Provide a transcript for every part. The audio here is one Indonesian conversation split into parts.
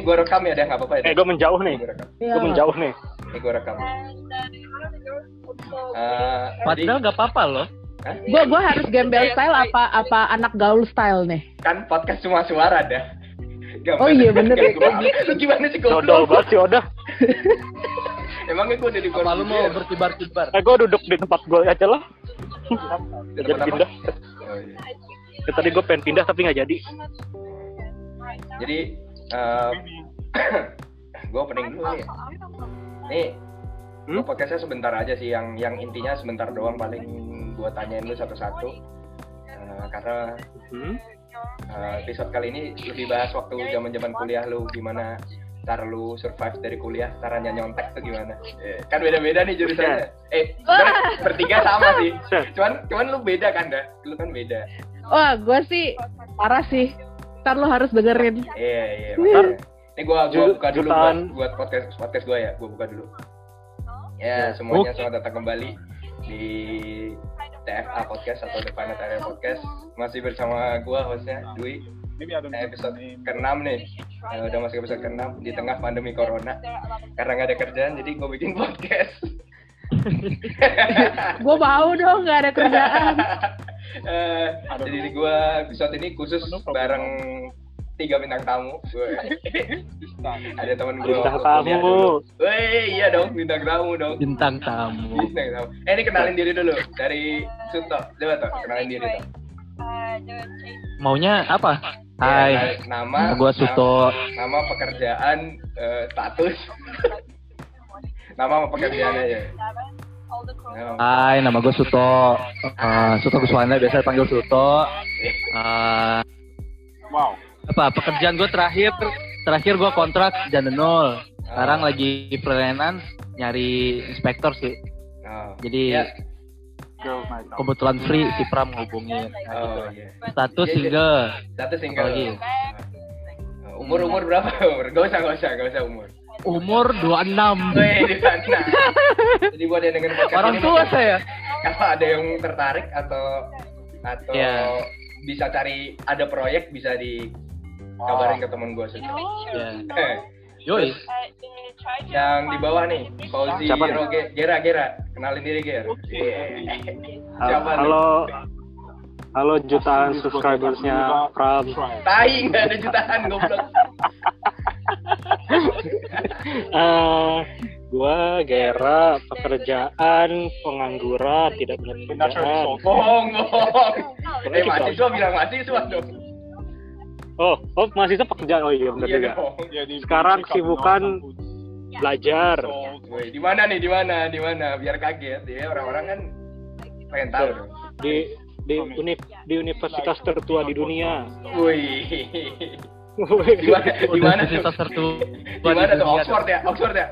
ini gue rekam ya, deh nggak apa-apa ya. Eh, gue menjauh nih. Gue rekam. Iya. Gue menjauh nih. Ini gue rekam. Eh, jadi Padahal gak apa-apa loh. Hah? Gue gua harus gembel style apa apa anak gaul style nih. kan podcast cuma suara dah. Gambar Oh iya, bener. Lu gimana sih Dodol goblok? banget sih udah. Emangnya gue udah di Apa lu mau berkibar-kibar? Eh, gue duduk di tempat gue aja lah. Di Jadi pindah. Oh, iya. Ya, tadi gue pengen pindah tapi nggak jadi. Jadi eh gue opening dulu nih. Nih, Hmm? podcastnya sebentar aja sih, yang yang intinya sebentar doang paling gue tanyain lu satu-satu. Eh, karena Hmm? eh, episode kali ini lebih bahas waktu zaman-zaman kuliah lu gimana cara lu survive dari kuliah, caranya nyontek tuh gimana? Eh, kan beda-beda nih jurusannya. Eh, bertiga sama sih. Cuman cuman lu beda kan, dah? Lu kan beda. Wah, gue sih parah sih. Ntar lo harus dengerin. Iya, iya. makanya. Ini gua gua Ju- buka dulu buat, buat podcast podcast gua ya. Gua buka dulu. Ya, semuanya selamat datang kembali di TFA Podcast atau The Planet Area Podcast. Masih bersama gua hostnya Dwi. Know episode the name. ke-6 nih. Eh, udah masuk episode ke-6 di tengah pandemi corona. Karena nggak ada kerjaan jadi gua bikin podcast. Gue mau dong, gak ada kerjaan. Eh, jadi ini gua episode ini khusus bareng tiga bintang tamu. Gue ada teman gue. Bintang tamu. Woi, iya dong bintang tamu dong. Bintang tamu. Bintang tamu. Eh ini kenalin diri dulu dari Suto. Coba tuh kenalin diri tuh. Maunya apa? Ya, Hai, nama. gua Suto. Nama, pekerjaan, eh, status. nama sama pekerjaan aja. Nama. Hai, nama gue Suto. Eh, Suto Guswana biasa panggil Suto. Eh, Wow. apa pekerjaan gue terakhir terakhir gue kontrak Jandenol. Sekarang Oh. lagi freelance nyari inspektor sih. Oh. Jadi Ya. Kebetulan free si Pram ngubungin. Nah, gitu. Oh. Status Iya, iya. single. Status single. Apalagi? Umur umur berapa? Gak usah gak usah gak usah umur. Umur 26. Wih, di sana. Jadi buat yang denger podcast Orang ini tua mungkin saya. Kalau ada yang tertarik atau atau Iya. bisa cari ada proyek bisa dikabarin ke temen gue sih. Ya. Eh, Yoi. yang di bawah nih, Fauzi Siapa nih? Roge, Gera Gera, kenalin diri Ger. Siapa nih? Halo, halo jutaan subscribersnya Pram. Tai nggak ada jutaan goblok. Eh, gua Gera, pekerjaan, pengangguran, tidak punya pekerjaan. Bohong, bohong. Eh mahasiswa bilang mahasiswa dong. Oh, oh mahasiswa pekerjaan. Oh iya benar Iya juga. dong. Sekarang kesibukan belajar. Woi, di mana nih? Di mana? Di mana? Biar kaget ya orang-orang kan pengen tahu di di uni, di universitas tertua di dunia. Wih. Di mana? Di mana? tuh? Universitas tertua Di mana di tuh? Oxford ya? Oxford ya?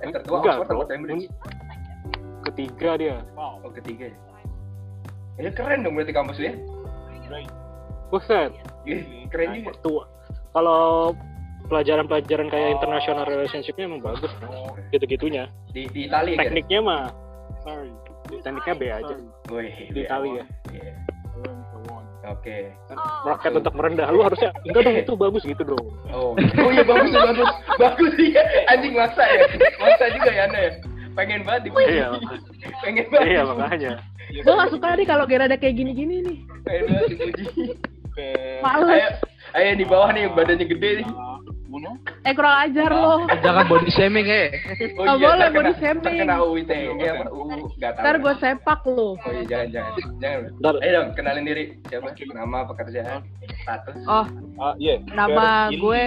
Eh, tertua Enggak, Oxford atau. Cambridge? Ketiga dia. Oh, ketiga ya? Ya keren dong berarti kampus ya? Buset, keren juga. tua. Kalau pelajaran-pelajaran kayak international relationship-nya emang bagus. Gitu-gitunya. Di, di Italia kan? Tekniknya mah Sorry. tekniknya B aja. Di Italia. Iya. Oke. Merakyat untuk merendah. Lu harusnya enggak dong itu bagus gitu dong. Oh, oh iya bagus bagus, bagus iya. Anjing maksa ya, maksa juga ya anda ya. Pengen banget dipuji. Iya. Pengen banget. Iya makanya. Gue gak suka nih kalau Gera ada kayak gini-gini nih. Pengen banget dipuji. Males. Ayo, ayo di bawah nih badannya gede nih. Uno. Eh kurang ajar lo. Jangan body shaming eh. Oh Nggak boleh terkena- body shaming. Terkena UU ITE apa? UU nggak tahu. Ntar gue sepak lo. Oh iya jangan jangan jangan. Ntar. Ayo dong kenalin diri siapa? Nama pekerjaan status. Oh, Uh, yeah. Nama gue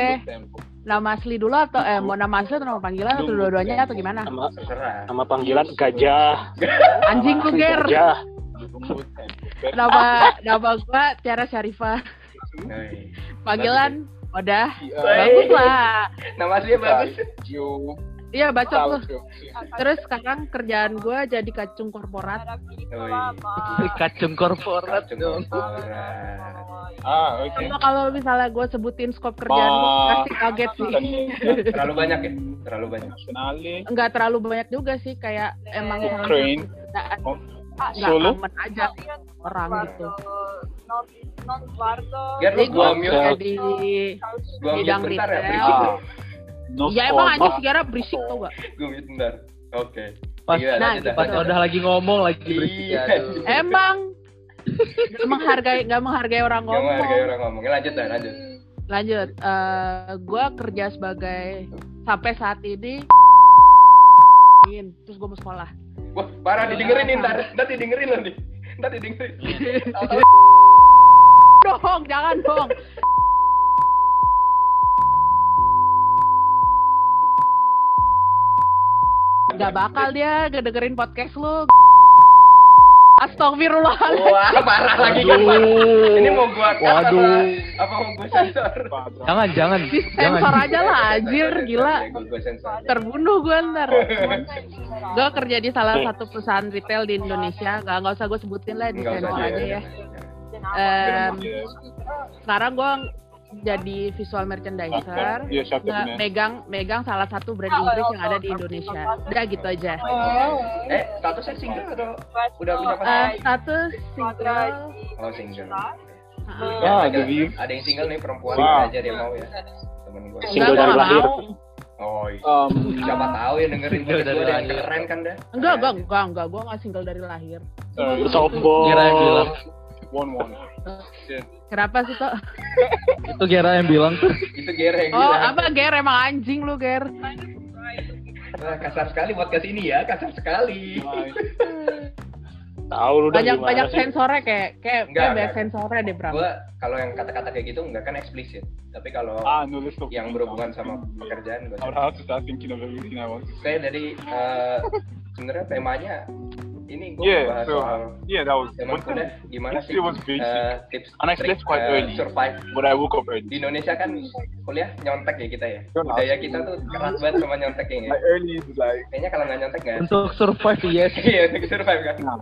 nama asli dulu atau eh mau nama asli atau nama panggilan atau dua-duanya atau gimana? Nama Terserah. nama panggilan gajah. Anjing lu Ger. Gajah. Nama nama gue Tiara Syarifah. Panggilan udah Uh, bagus lah. Nama aslinya bagus. Iya bacot tuh. Terus sekarang kerjaan gue jadi kacung korporat. Kacung korporat Kacung dong. korporat. Ah, oke. Cuma kalau misalnya gue sebutin skop kerjaan gue pasti kaget sih. Terlalu banyak ya? Terlalu banyak. Enggak terlalu banyak juga sih kayak emang Crane. kerjaan Oh, solo. aman aja orang gitu. Ger, lu Jadi gua gue mute, ya. di gua mute bidang bentar ya, retail. berisik lu. No Ya emang anjing segera berisik tau gak? Gua mute bentar. Oke. Pas- Iya, Nah, dah, Pas udah dah. lagi ngomong lagi berisik. Iya. Aduh. Emang gak menghargai gak menghargai orang Gak menghargai ngomong. orang ngomong. Lanjut dah, lanjut. Lanjut, eh gue kerja sebagai sampai saat ini terus gue mau sekolah. Wah, parah didengerin nih ntar. Ntar didengerin loh nih. Ntar didengerin. Dong, jangan dong. Gak bakal dia ngedengerin podcast lu. Astagfirullahaladzim. Wah, parah lagi kan. Ini mau gua cut apa, Waduh. apa mau gua sensor? Jangan, jangan. Di jangan. sensor aja lah, anjir, gila. Ya, gua, gua sensor. Terbunuh gue ntar. gue kerja di salah satu perusahaan retail di Indonesia. Gak, nggak usah gue sebutin lah di sensor aja ya. Em, sekarang gue jadi visual merchandiser. Iya, siapa Nggak, bener? megang megang salah satu brand Inggris yang ada di Indonesia. Udah gitu aja. Eh, statusnya single atau udah punya Eh, pasangan? status single. Oh, single. Heeh. Ya, Ah, ada, yang single nih perempuan Wow. aja dia mau ya. Temen gua. Enggak, Single gue dari lahir. Oh, iya. Um, siapa tahu ya dengerin podcast dari lahir. keren kan dah. Enggak, enggak, enggak, enggak. Gue gak single dari lahir. sorry. Sombong. Kira yang bilang. One one. Kenapa sih, Tok? Itu Gera yang bilang tuh. Itu Gere yang Oh, bilang. apa, Ger? Emang anjing lu, Ger. Kasar sekali podcast ini ya, kasar sekali. Tahu lu Banyak banyak sih? sensornya kayak kayak Enggak, kayak banyak sensornya deh, Bram. Gua kalau yang kata-kata kayak gitu enggak kan eksplisit. Tapi kalau Ah, no, let's stop. yang berhubungan sama pekerjaan gua have to start thinking of everything I want to say. Oke, jadi eh, sebenarnya temanya ini gue Yeah, bahas so soal yeah, that was. zaman kuliah gimana sih was basic. eh, tips And I trik, slept quite eh, early. survive but I woke up early. di Indonesia kan kuliah nyontek ya kita ya Don't budaya kita tuh keras banget sama nyonteknya ya Like early is like kayaknya kalau nggak nyontek nggak Untuk survive yes. iya untuk survive kan nah.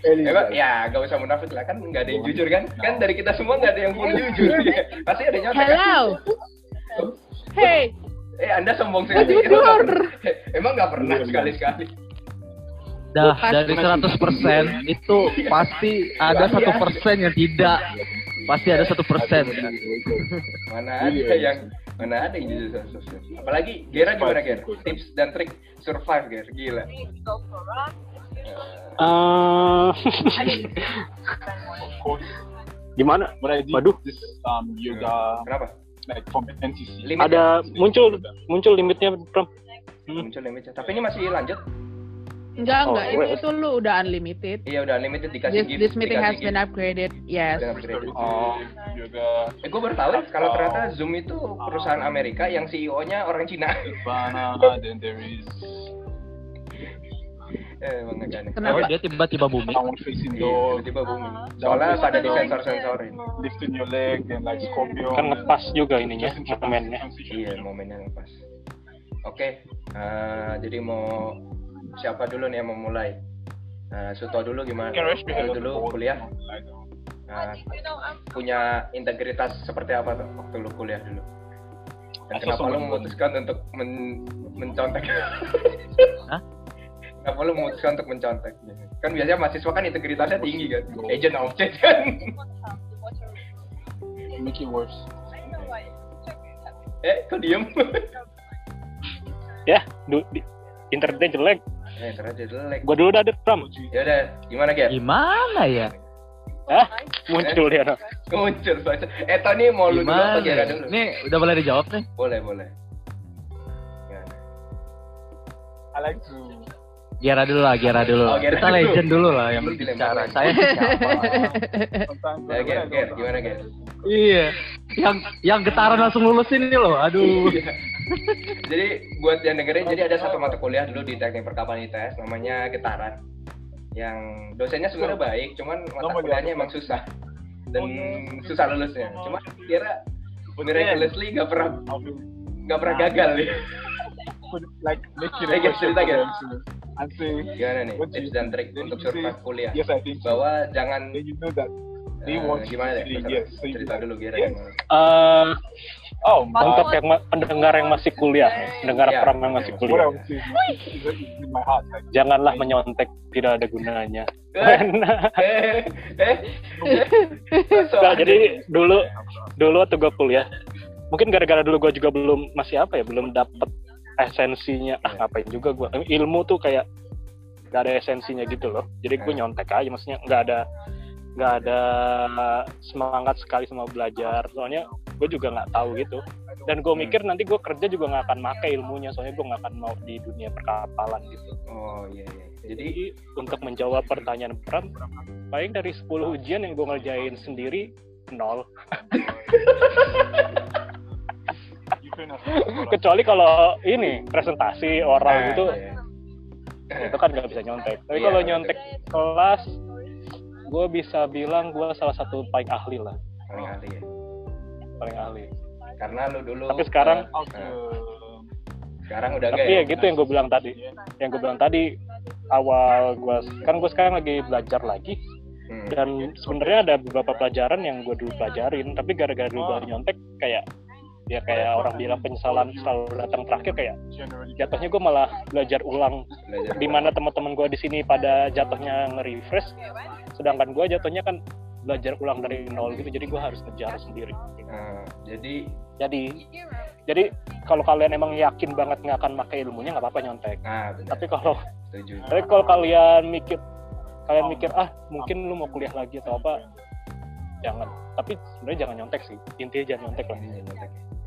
Early like, ya gak usah munafik lah kan nggak ada yang jujur kan kan dari kita semua nggak ada yang full jujur pasti ada nyontek kan? Hello. Hey, eh anda sombong sekali Jujur. Emang nggak pernah- emang Dah Pasti. dari 100% itu pasti ada satu persen yang tidak. Pasti ada satu persen. mana ada yang mana ada yang jujur apalagi Gera gimana Ger tips dan trik survive Ger gila Eh, course. gimana? But I did Waduh. this um yoga kenapa like from NCC. limit Ada muncul muncul limitnya. Hmm. muncul limitnya tapi ini masih lanjut enggak Oh, enggak wait. itu tuh lu udah unlimited. iya udah unlimited dikasih This gift this meeting has been upgraded. Yes. Upgraded. Oh. Yoga. Eh, gue baru tahu ya, kalau ternyata Zoom itu perusahaan Amerika yang CEO-nya orang Cina. Then there is eh. Kenapa? Dia tiba-tiba booming. facing Iya, tiba-tiba booming. Soalnya pada disensor-sensorin. lifting your leg, then like scorpion. Kan ngepas juga ininya, momennya. Iya, momennya pas. Oke, eh, jadi mau siapa dulu nih yang mau mulai? Eh, Suto dulu gimana? Ahead dulu kuliah Like, eh, punya integritas seperti apa tuh waktu lu kuliah dulu? Dan kenapa lu memutuskan untuk men mencontek? Hah? Kenapa lu memutuskan untuk mencontek? Kan biasanya mahasiswa kan integritasnya tinggi kan, agent of change kan. it worse. eh, kok diem? Ya, du, di, internetnya jelek. Eh, jelek. Gua dulu udah ada, Pram. Ya udah, gimana Ger? Gimana ya? Hah? Muncul dia. no. Muncul soalnya. Eh, Tony mau lu dulu apa Gimana? Gera ya? dulu? Nih udah boleh dijawab nih. Boleh, boleh. Gimana? I like to. Gera dulu lah, Gera dulu. Oh, Gera Kita dulu. legend dulu lah yang berbicara. Saya siapa? Ya, Ger, Ger, gimana Ger? iya. Yang yang getaran langsung lulus ini loh. Aduh. Iya. jadi buat yang dengerin, jadi ada satu mata kuliah dulu di teknik perkapalan ITS namanya getaran. Yang dosennya sebenarnya baik, cuman mata kuliahnya emang susah dan susah lulusnya. Cuma kira miraculously gak pernah gak pernah gagal nih. put like make Ger, question cerita, say Gimana nih tips you- dan trik untuk you survive kuliah? Yes, I think so. Bahwa jangan Then you know that they want gimana deh? you yes. You Cerita like, dulu Gera yes. Oh, untuk yang pendengar yang masih kuliah, nih, pendengar Iya. pram yang masih kuliah, janganlah menyontek, tidak ada gunanya. Eh, eh, eh. Nggak, jadi dulu dulu waktu gue kuliah, mungkin gara-gara dulu gue juga belum masih apa ya, belum dapet esensinya. Ah ngapain juga gue ilmu tuh kayak nggak ada esensinya gitu loh. Jadi gue Hmm. nyontek aja, maksudnya nggak ada nggak ada semangat sekali sama belajar. Soalnya gue juga nggak tahu gitu. Dan gue Hmm. mikir nanti gue kerja juga nggak akan make ilmunya, soalnya gue nggak akan mau di dunia perkapalan gitu. Oh iya iya. Jadi Jadi untuk menjawab pertanyaan Pram, paling dari 10 ujian yang gue ngerjain sendiri nol. Kecuali kalau ini presentasi oral Nah, gitu, iya. itu kan nggak bisa nyontek. Tapi Iya, kalau nyontek kelas, gue bisa bilang gue salah satu paling ahli lah, paling ahli ya. Paling ahli. Karena lu dulu Tapi sekarang- the sekarang udah Tapi ya? ya gitu yang gue bilang tadi, yang gue bilang tadi awal gue kan gue sekarang lagi belajar lagi. Hmm. dan sebenarnya ada beberapa pelajaran yang gue dulu pelajarin tapi gara-gara dulu gue nyontek kayak ya kayak orang bilang penyesalan selalu datang terakhir kayak jatuhnya gue malah belajar ulang Belajar di mana teman-teman gue di sini pada jatuhnya nge-refresh. Sedangkan gue jatuhnya kan belajar ulang dari nol gitu jadi gue harus ngejar sendiri Nah, jadi jadi jadi kalau kalian emang yakin banget nggak akan pakai ilmunya nggak apa-apa nyontek nah tapi kalau setuju. tapi kalau kalian mikir kalian mikir ah mungkin lu mau kuliah lagi atau apa jangan tapi sebenarnya jangan nyontek sih intinya jangan nyontek lah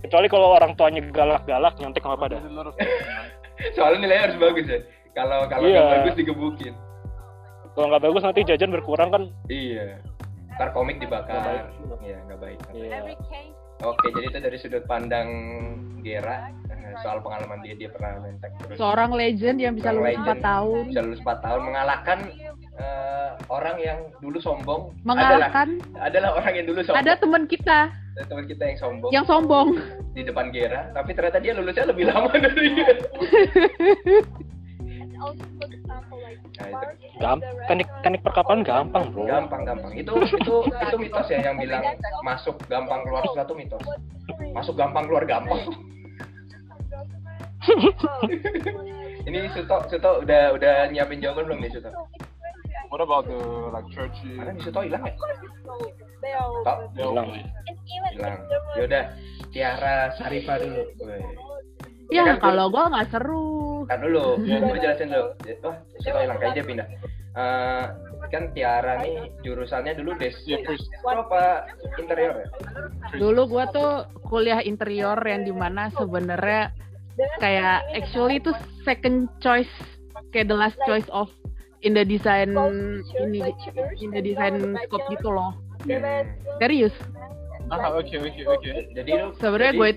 kecuali kalau orang tuanya galak-galak nyontek nggak apa dah there's a lot of things, man. Soalnya nilainya harus bagus ya. Kalau kalau Iya. nggak bagus digebukin. kalau nggak bagus nanti jajan berkurang kan Iya. Ntar komik dibakar. Nggak Iya, nggak baik. Iya. Oke, jadi itu dari sudut pandang Gera eh, soal pengalaman dia dia pernah mentek terus Seorang legend yang bisa lulus 4 legend. tahun. bisa lulus 4 tahun mengalahkan eh, orang yang dulu sombong Mengalahkan adalah, adalah orang yang dulu sombong ada teman kita Ada teman kita yang sombong yang sombong. di depan Gera tapi ternyata dia lulusnya lebih lama dari dia nah, itu. Gampang teknik teknik perkapalan gampang bro. Gampang gampang. Itu itu itu mitos ya yang bilang masuk gampang keluar susah itu mitos. Masuk gampang keluar gampang. Ini Suto Suto udah udah nyiapin jawaban belum nih Suto? What about the like churches? mana nih Suto hilang ya? Tok bilang hilang. Yaudah Tiara Sarifa dulu. Weh. Ya kalau gua nggak seru. Kan dulu gue jelasin dulu wah Suto hilang kayaknya dia pindah Eh, kan Tiara nih jurusannya dulu des Yeah, first, apa interior ya Dulu gua tuh kuliah interior yang di mana sebenarnya kayak actually itu second choice kayak the last choice of in the design ini in the design scope gitu loh. Serius. ah, okay, okay, okay. jadi lu Sebenarnya gue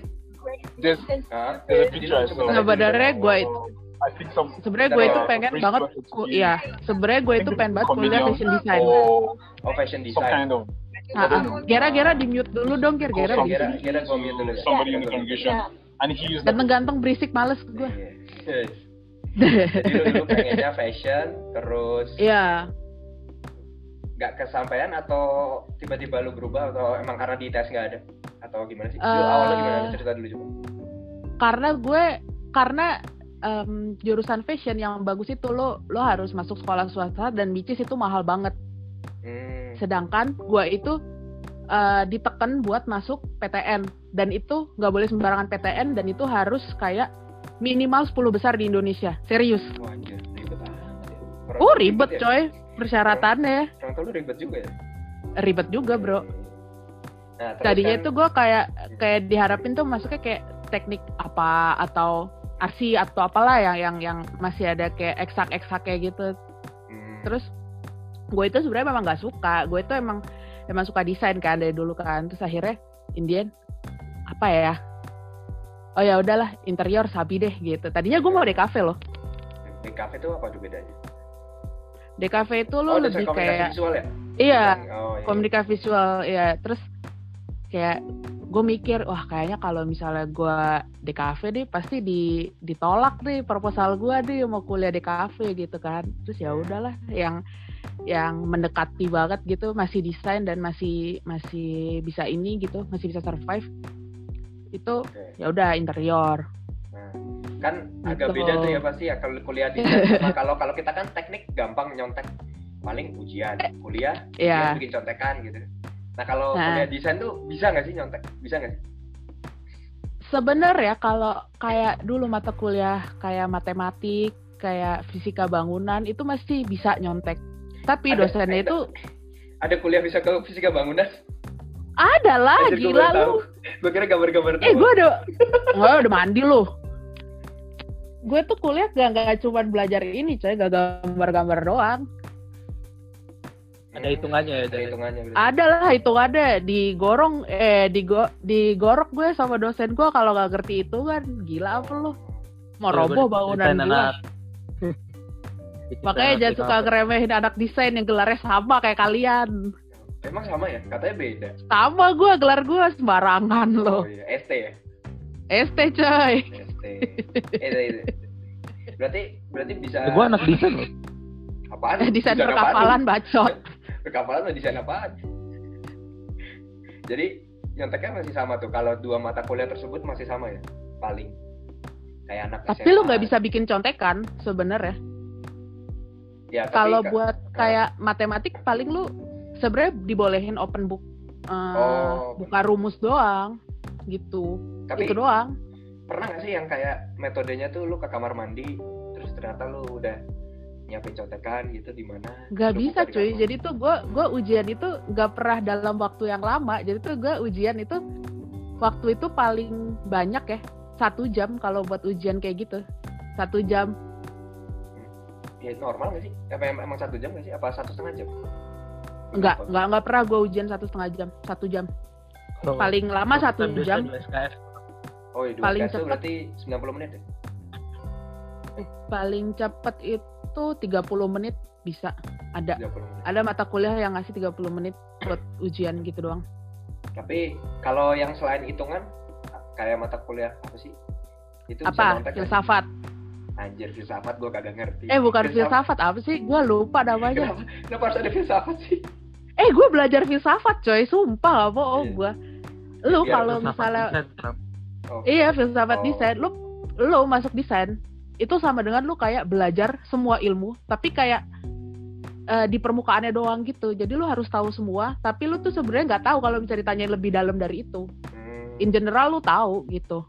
There's, Hah? there's a picture saw. aja Sebenarnya gue itu I think some. sebenarnya gue itu Oh, pengen banget ku, iya be- sebenarnya gue itu pengen banget kuliah fashion design. Or oh fashion design kind of. Ah. Gera-gera di mute dulu dong, Gera-gera Kosong. di sini. gue mute dulu ya Somebody in the congregation, and he used like, Ganteng-ganteng berisik males gue. Iya. jadi lu dulu pengennya fashion terus Iya, nggak kesampaian atau tiba-tiba lu berubah atau emang karena di tes nggak ada atau gimana sih? Eh, awalnya gimana cerita dulu coba. karena gue karena em, jurusan fashion yang bagus itu lo lo harus masuk sekolah swasta dan which is itu mahal banget. Hmm. Sedangkan gue itu eh, diteken buat masuk PTN dan itu nggak boleh sembarangan PTN dan itu harus kayak minimal 10 besar di Indonesia. Serius. Anjir, ribet ya. Oh ribet ya? coy persyaratannya. Orang tua lu ribet juga ya? Ribet juga bro. Nah, Tadinya kan- itu gue kayak kayak diharapin tuh masuknya kayak teknik apa atau arsi atau apalah yang yang yang masih ada kayak eksak-eksak kayak gitu. Hmm. Terus gue itu sebenarnya memang nggak suka. Gue itu emang emang suka desain kan dari dulu kan. Terus akhirnya Indian apa ya? Oh ya udahlah interior sabi deh gitu. Tadinya gue mau DKV loh. di kafe tuh apa tuh bedanya? DKV itu lo oh, lebih komunikasi kayak visual ya? iya Oh, iya. komunikasi visual ya terus kayak gue mikir wah kayaknya kalau misalnya gue di kafe deh pasti di ditolak deh proposal gue deh mau kuliah di kafe gitu kan terus ya udahlah yang yang mendekati banget gitu masih desain dan masih masih bisa ini gitu masih bisa survive itu ya udah interior Nah, kan agak beda tuh ya pasti ya kalau kuliah sama kalau kalau kita kan teknik gampang nyontek. Paling ujian kuliah ujian bikin contekan gitu. Nah kalau Nah. kuliah desain tuh bisa nggak sih nyontek? Bisa nggak sih? Sebenarnya kalau kayak dulu mata kuliah kayak matematik kayak fisika bangunan itu masih bisa nyontek. Tapi Ada- dosennya ada- itu ada kuliah bisa ke fisika bangunan? Ada lah gila lu. gue kira gambar-gambar eh gue udah gue udah mandi lu gue tuh kuliah gak gak cuma belajar ini coy. Gak gambar-gambar doang. Ada hitungannya ya, ada dari- hitungannya berarti. ada lah hitungannya. Digorong eh digo digorok gue sama dosen gue kalau gak ngerti itu kan gila apa lu? Mau Ya, roboh bangunan. Bikin makanya jangan di suka ngeremehin anak desain yang gelarnya sama kayak kalian. Emang sama ya? Katanya beda. Sama gue gelar gue sembarangan oh loh iya ST ya? ST coy. ST itu itu berarti berarti bisa gua anak desain loh. apaan? Eh, desain apaan? perkapalan bacot. Perkapalan mah desain apaan? Jadi nyonteknya masih sama tuh. Kalau dua mata kuliah tersebut masih sama ya? Paling. Kayak anak tapi lu nggak bisa bikin contekan sebenarnya. Ya, kalau ka- buat kayak matematik paling lu sebenarnya dibolehin open book eh, Oh. buka rumus doang gitu. Tapi itu doang pernah gak sih yang kayak metodenya tuh lu ke kamar mandi terus ternyata lu udah nyiapin contekan gitu di mana? Nggak bisa cuy. kamar. jadi tuh gue gua ujian itu nggak pernah dalam waktu yang lama. Jadi tuh gue ujian itu waktu itu paling banyak ya satu jam kalau buat ujian kayak gitu. Satu jam. Ya normal gak sih? Apa em- emang satu jam gak sih? Apa satu setengah jam? Nggak Lupa. nggak nggak pernah gue ujian satu setengah jam. Satu jam. Kalau paling lama satu biasa jam. Oh iya paling cepet. berarti 90 menit ya? Paling cepet itu 30 menit bisa. Ada 30 menit. ada mata kuliah yang ngasih 30 menit buat ujian gitu doang. Tapi kalau yang selain hitungan kayak mata kuliah apa sih? Itu apa? filsafat. Anjir filsafat gua kagak ngerti. Eh bukan filsafat apa sih? Gue lupa namanya kenapa, kenapa harus ada filsafat sih? Eh gue belajar filsafat coy. Sumpah gak bohong Iya. gue lu Biar kalau Filsafat misalnya. Oh, iya filsafat Oh. desain. Lu lu masuk desain itu sama dengan lu kayak belajar semua ilmu tapi kayak eh, di permukaannya doang gitu. Jadi lu harus tahu semua tapi lu tuh sebenarnya nggak tahu kalau bisa ditanyain lebih dalam dari itu. Hmm, in general lu tahu gitu.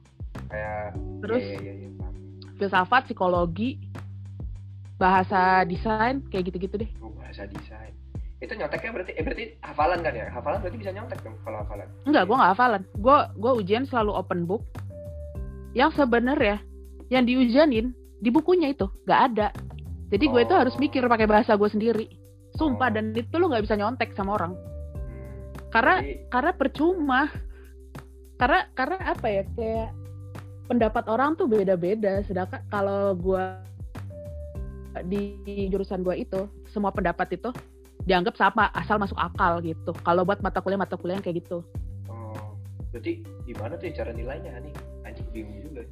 Kayak terus? iya, iya, iya, paham. filsafat psikologi bahasa desain kayak gitu-gitu deh. Oh, bahasa desain itu nyonteknya berarti eh berarti hafalan kan ya hafalan berarti bisa nyontek dong kalau hafalan Enggak, gue nggak hafalan. Gue gue ujian selalu open book. Yang sebenarnya yang diujianin di bukunya itu nggak ada. Jadi gue itu Oh. harus mikir pakai bahasa gue sendiri. Oh. Sumpah dan itu lu nggak bisa nyontek sama orang. Hmm, Karena jadi karena percuma. Karena karena apa ya kayak pendapat orang tuh beda-beda. Sedangkan kalau gue di jurusan gue itu semua pendapat itu dianggap sama asal masuk akal gitu. Kalau buat mata kuliah mata kuliah yang kayak gitu. oh berarti gimana tuh cara nilainya nih? Anjing bingung juga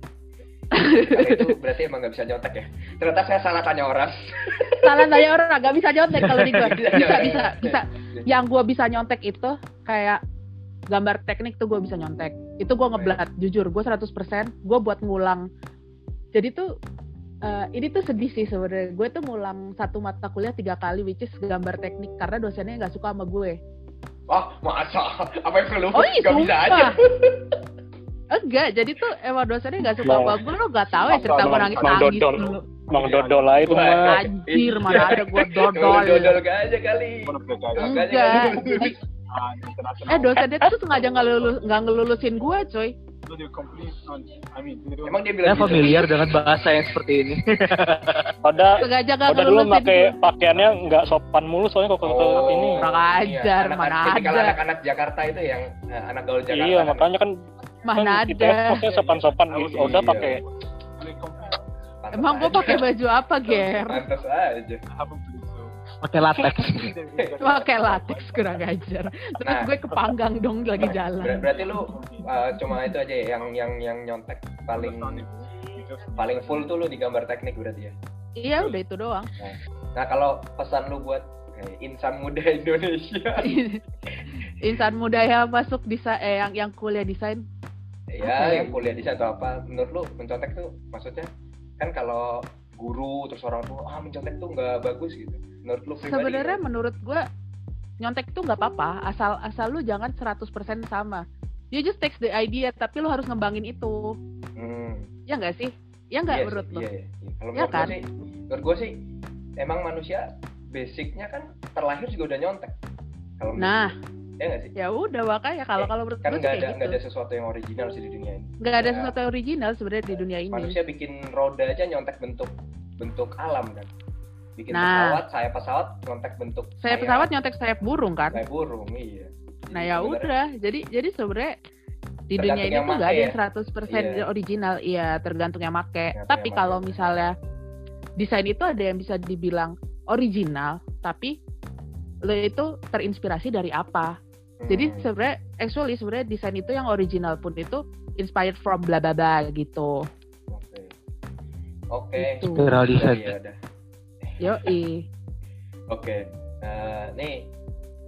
itu berarti emang nggak bisa nyontek ya? Ternyata saya salah tanya orang. Salah tanya orang nggak bisa nyontek kalau di gue Bisa bisa bisa bisa. Yang gue bisa nyontek itu kayak gambar teknik tuh gue bisa nyontek. Itu gue ngeblat jujur gue 100% gue buat ngulang. Jadi tuh eh, ini tuh sedih sih sebenarnya gue tuh ngulang satu mata kuliah tiga kali which is gambar teknik karena dosennya nggak suka sama gue Wah, masa? Apa yang perlu? oh iya Gak bisa aja. enggak jadi tuh emang dosennya nggak suka sama gue lo gak tahu ya cerita gue nangis nangis Dodol. dulu Mang Dodol lah itu Wah, mah. anjir mana ada gue Dodol, dodol dodol aja kali. Enggak uh, eh dosennya tuh sengaja nggak lulus nggak ngelulusin gue coy So they complete on, I mean, they don't. Emang dia Saya bilang gitu? familiar dengan bahasa yang seperti ini. Pada pada dulu pakai pakaiannya nggak sopan mulu soalnya kalau ke Oh, ini. Kurang iya, ajar, anak- mana ada. anak-anak Jakarta itu yang eh, anak gaul Jakarta. Iya kan. makanya kan mana kan ada maksudnya sopan-sopan Iya. gitu. Udah pakai. Pantes emang gue pakai baju apa ger Pantes aja. Pakai latex. pakai latex kurang ajar terus Nah. gue kepanggang dong lagi Ber- jalan berarti lu eh, cuma itu aja ya, yang yang yang nyontek paling paling full tuh lu di gambar teknik berarti ya. iya udah itu doang Nah, kalau pesan lu buat eh, insan muda Indonesia. insan muda yang masuk desain eh yang yang kuliah desain ya Apa ya? yang kuliah di sana atau apa menurut lu mencontek tuh maksudnya kan kalau guru terus orang tua ah mencontek tuh nggak bagus gitu. Menurut lu pribadi sebenarnya menurut gue nyontek tuh nggak apa-apa asal asal lu jangan 100% sama. You just take the idea tapi lu harus ngembangin itu. Hmm, ya nggak sih? Ya nggak iya menurut sih, lu? iya, iya. kalau Iya menurut kan? gua sih menurut gua sih emang manusia basicnya kan terlahir juga udah nyontek. Kalau Nah. Ya nggak sih? Ya udah makanya kalau Eh, kalau menurut kan nggak ada nggak gitu. ada sesuatu yang original sih di dunia ini. Nggak ada Ya, sesuatu yang original sebenarnya di dunia ini. Manusia bikin roda aja nyontek bentuk bentuk alam kan? Bikin Nah. pesawat sayap pesawat nyontek bentuk saya pesawat nyontek sayap burung kan? Sayap burung iya. Nah Jadi ya sebenarnya- udah. Jadi jadi sebenarnya di dunia ini tuh nggak make. ada yang ya. 100% Iya. original. Iya tergantung yang make. Tergantung tapi yang kalau make. misalnya desain itu ada yang bisa dibilang original tapi lo itu terinspirasi dari apa jadi Hmm. sebenarnya actually sebenarnya desain itu yang original pun itu inspired from bla bla bla gitu Oke. Oke. Itu. Spiral design. Iya, udah. yoi Oke. Nah, nih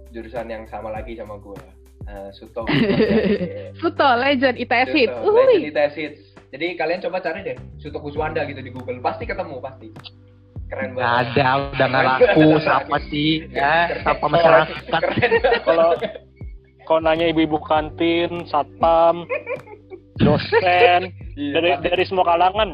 jurusan yang sama lagi sama gue. Uh, Suto. Suto legend ITS hit Suto, Uhuy. Legend ITS Hits. Jadi kalian coba cari deh Suto Kuswanda gitu di Google. Pasti ketemu, pasti. Keren banget. ada, udah nggak laku. Siapa sih? Ya, siapa masyarakat? Keren. Kalau kalau nanya ibu-ibu kantin, satpam, dosen, Iya, dari pasti. dari semua kalangan.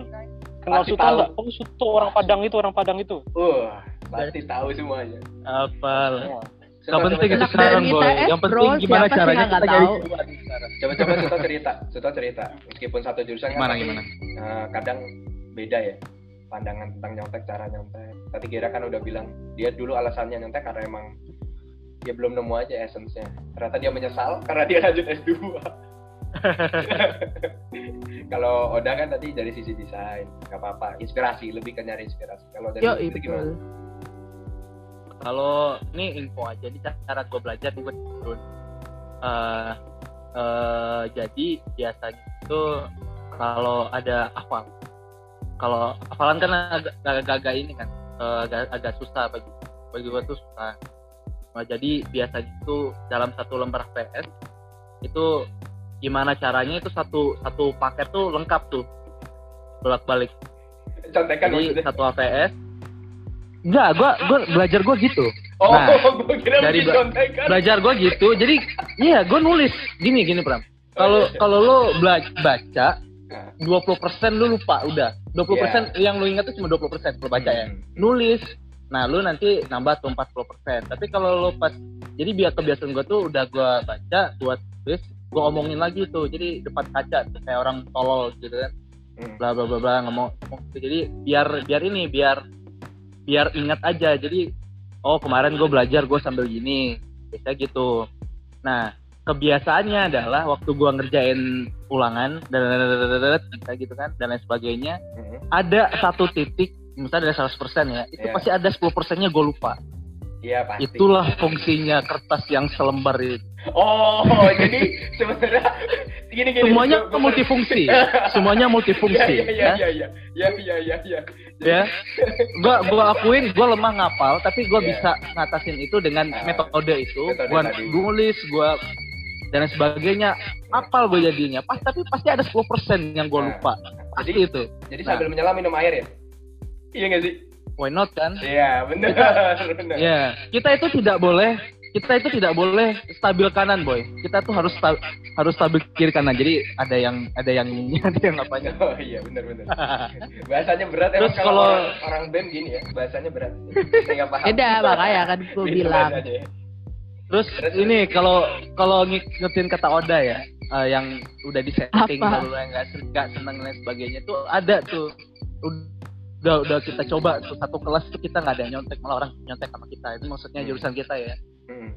Kenal Suto nggak? Oh Suto orang Padang itu, orang Padang itu. Wah, pasti tahu semuanya. Apa? Semua. Suto, Gak penting itu sekarang boy. ITS, Yang penting bro, gimana caranya kita jadi tahu? Coba-coba Suto cerita, Suto cerita. Meskipun satu jurusan kan Gimana, gimana? eh, kadang beda ya pandangan tentang nyontek, cara nyontek. Tadi Kira kan udah bilang dia dulu alasannya nyontek karena emang dia belum nemu aja essence-nya. Ternyata dia menyesal karena dia lanjut S2. Kalau Oda kan tadi dari sisi desain, nggak apa-apa. Inspirasi, lebih ke nyari inspirasi. Kalau dari Yo, sendiri gimana? Kalau ini info aja di cara gue belajar gue turun. Eh, eh, jadi biasanya itu kalau ada hafal, kalau hafalan kan agak agak, agak ini kan eh, agak agak susah bagi bagi gue tuh susah. Nah, jadi biasanya itu dalam satu lembar PS itu gimana caranya itu satu satu paket tuh lengkap tuh bolak balik Contekan jadi maksudnya. satu APS enggak gua gua belajar gua gitu. Oh, nah, kira dari ba- contekan. belajar gua gitu. Jadi iya gua nulis. Gini gini Pram. Kalau kalau lo bela- baca Nah, 20% lu lupa udah. 20% yang lu ingat tuh cuma 20% kalau baca ya. Hmm. nulis nah lu nanti nambah tuh 40% tapi kalau lu pas jadi biar kebiasaan gua tuh udah gua baca gua tulis gua omongin lagi tuh jadi depan kaca tuh, kayak orang tolol gitu kan Hmm. bla bla bla bla ngomong ngomong gitu. jadi biar biar ini biar biar ingat aja jadi oh kemarin gue belajar gue sambil gini biasa gitu nah kebiasaannya adalah waktu gue ngerjain ulangan dan bisa gitu kan dan lain sebagainya Hmm. ada satu titik misalnya ada 100% ya itu Iya. pasti ada 10% nya gue lupa Iya pasti. itulah fungsinya kertas yang selembar itu Oh, jadi sebenarnya gini gini. semuanya gua- gua- multifungsi semuanya multifungsi Iya iya ya iya iya iya iya iya iya. ya gua gua akuin gua lemah ngapal tapi gua Iya. bisa ngatasin itu dengan Ah, metode itu metode gua tadi. nulis gua dan lain sebagainya apal gue jadinya pas tapi pasti ada 10% yang gua Nah, lupa pasti Jadi itu jadi Nah. sambil menyelam minum air ya? Iya nggak sih? why not kan Iya benar benar. ya kita itu tidak boleh kita itu tidak boleh stabil kanan boy kita tuh harus sta- harus stabil kiri kanan jadi ada yang ada yang ini ada yang apanya Oh iya benar benar. Bahasanya berat Terus emang kalau kalau- orang, orang BEM gini ya, bahasanya berat. Saya nggak paham. beda makanya kan gue bilang ya. Terus ini kalau kalau ngikutin kata Oda ya, eh, yang udah di setting Apa? lalu yang nggak nggak seneng dan sebagainya tuh ada tuh. Udah udah kita coba tuh satu kelas tuh kita nggak ada nyontek malah orang nyontek sama kita. Itu maksudnya Hmm. jurusan kita ya. Hmm.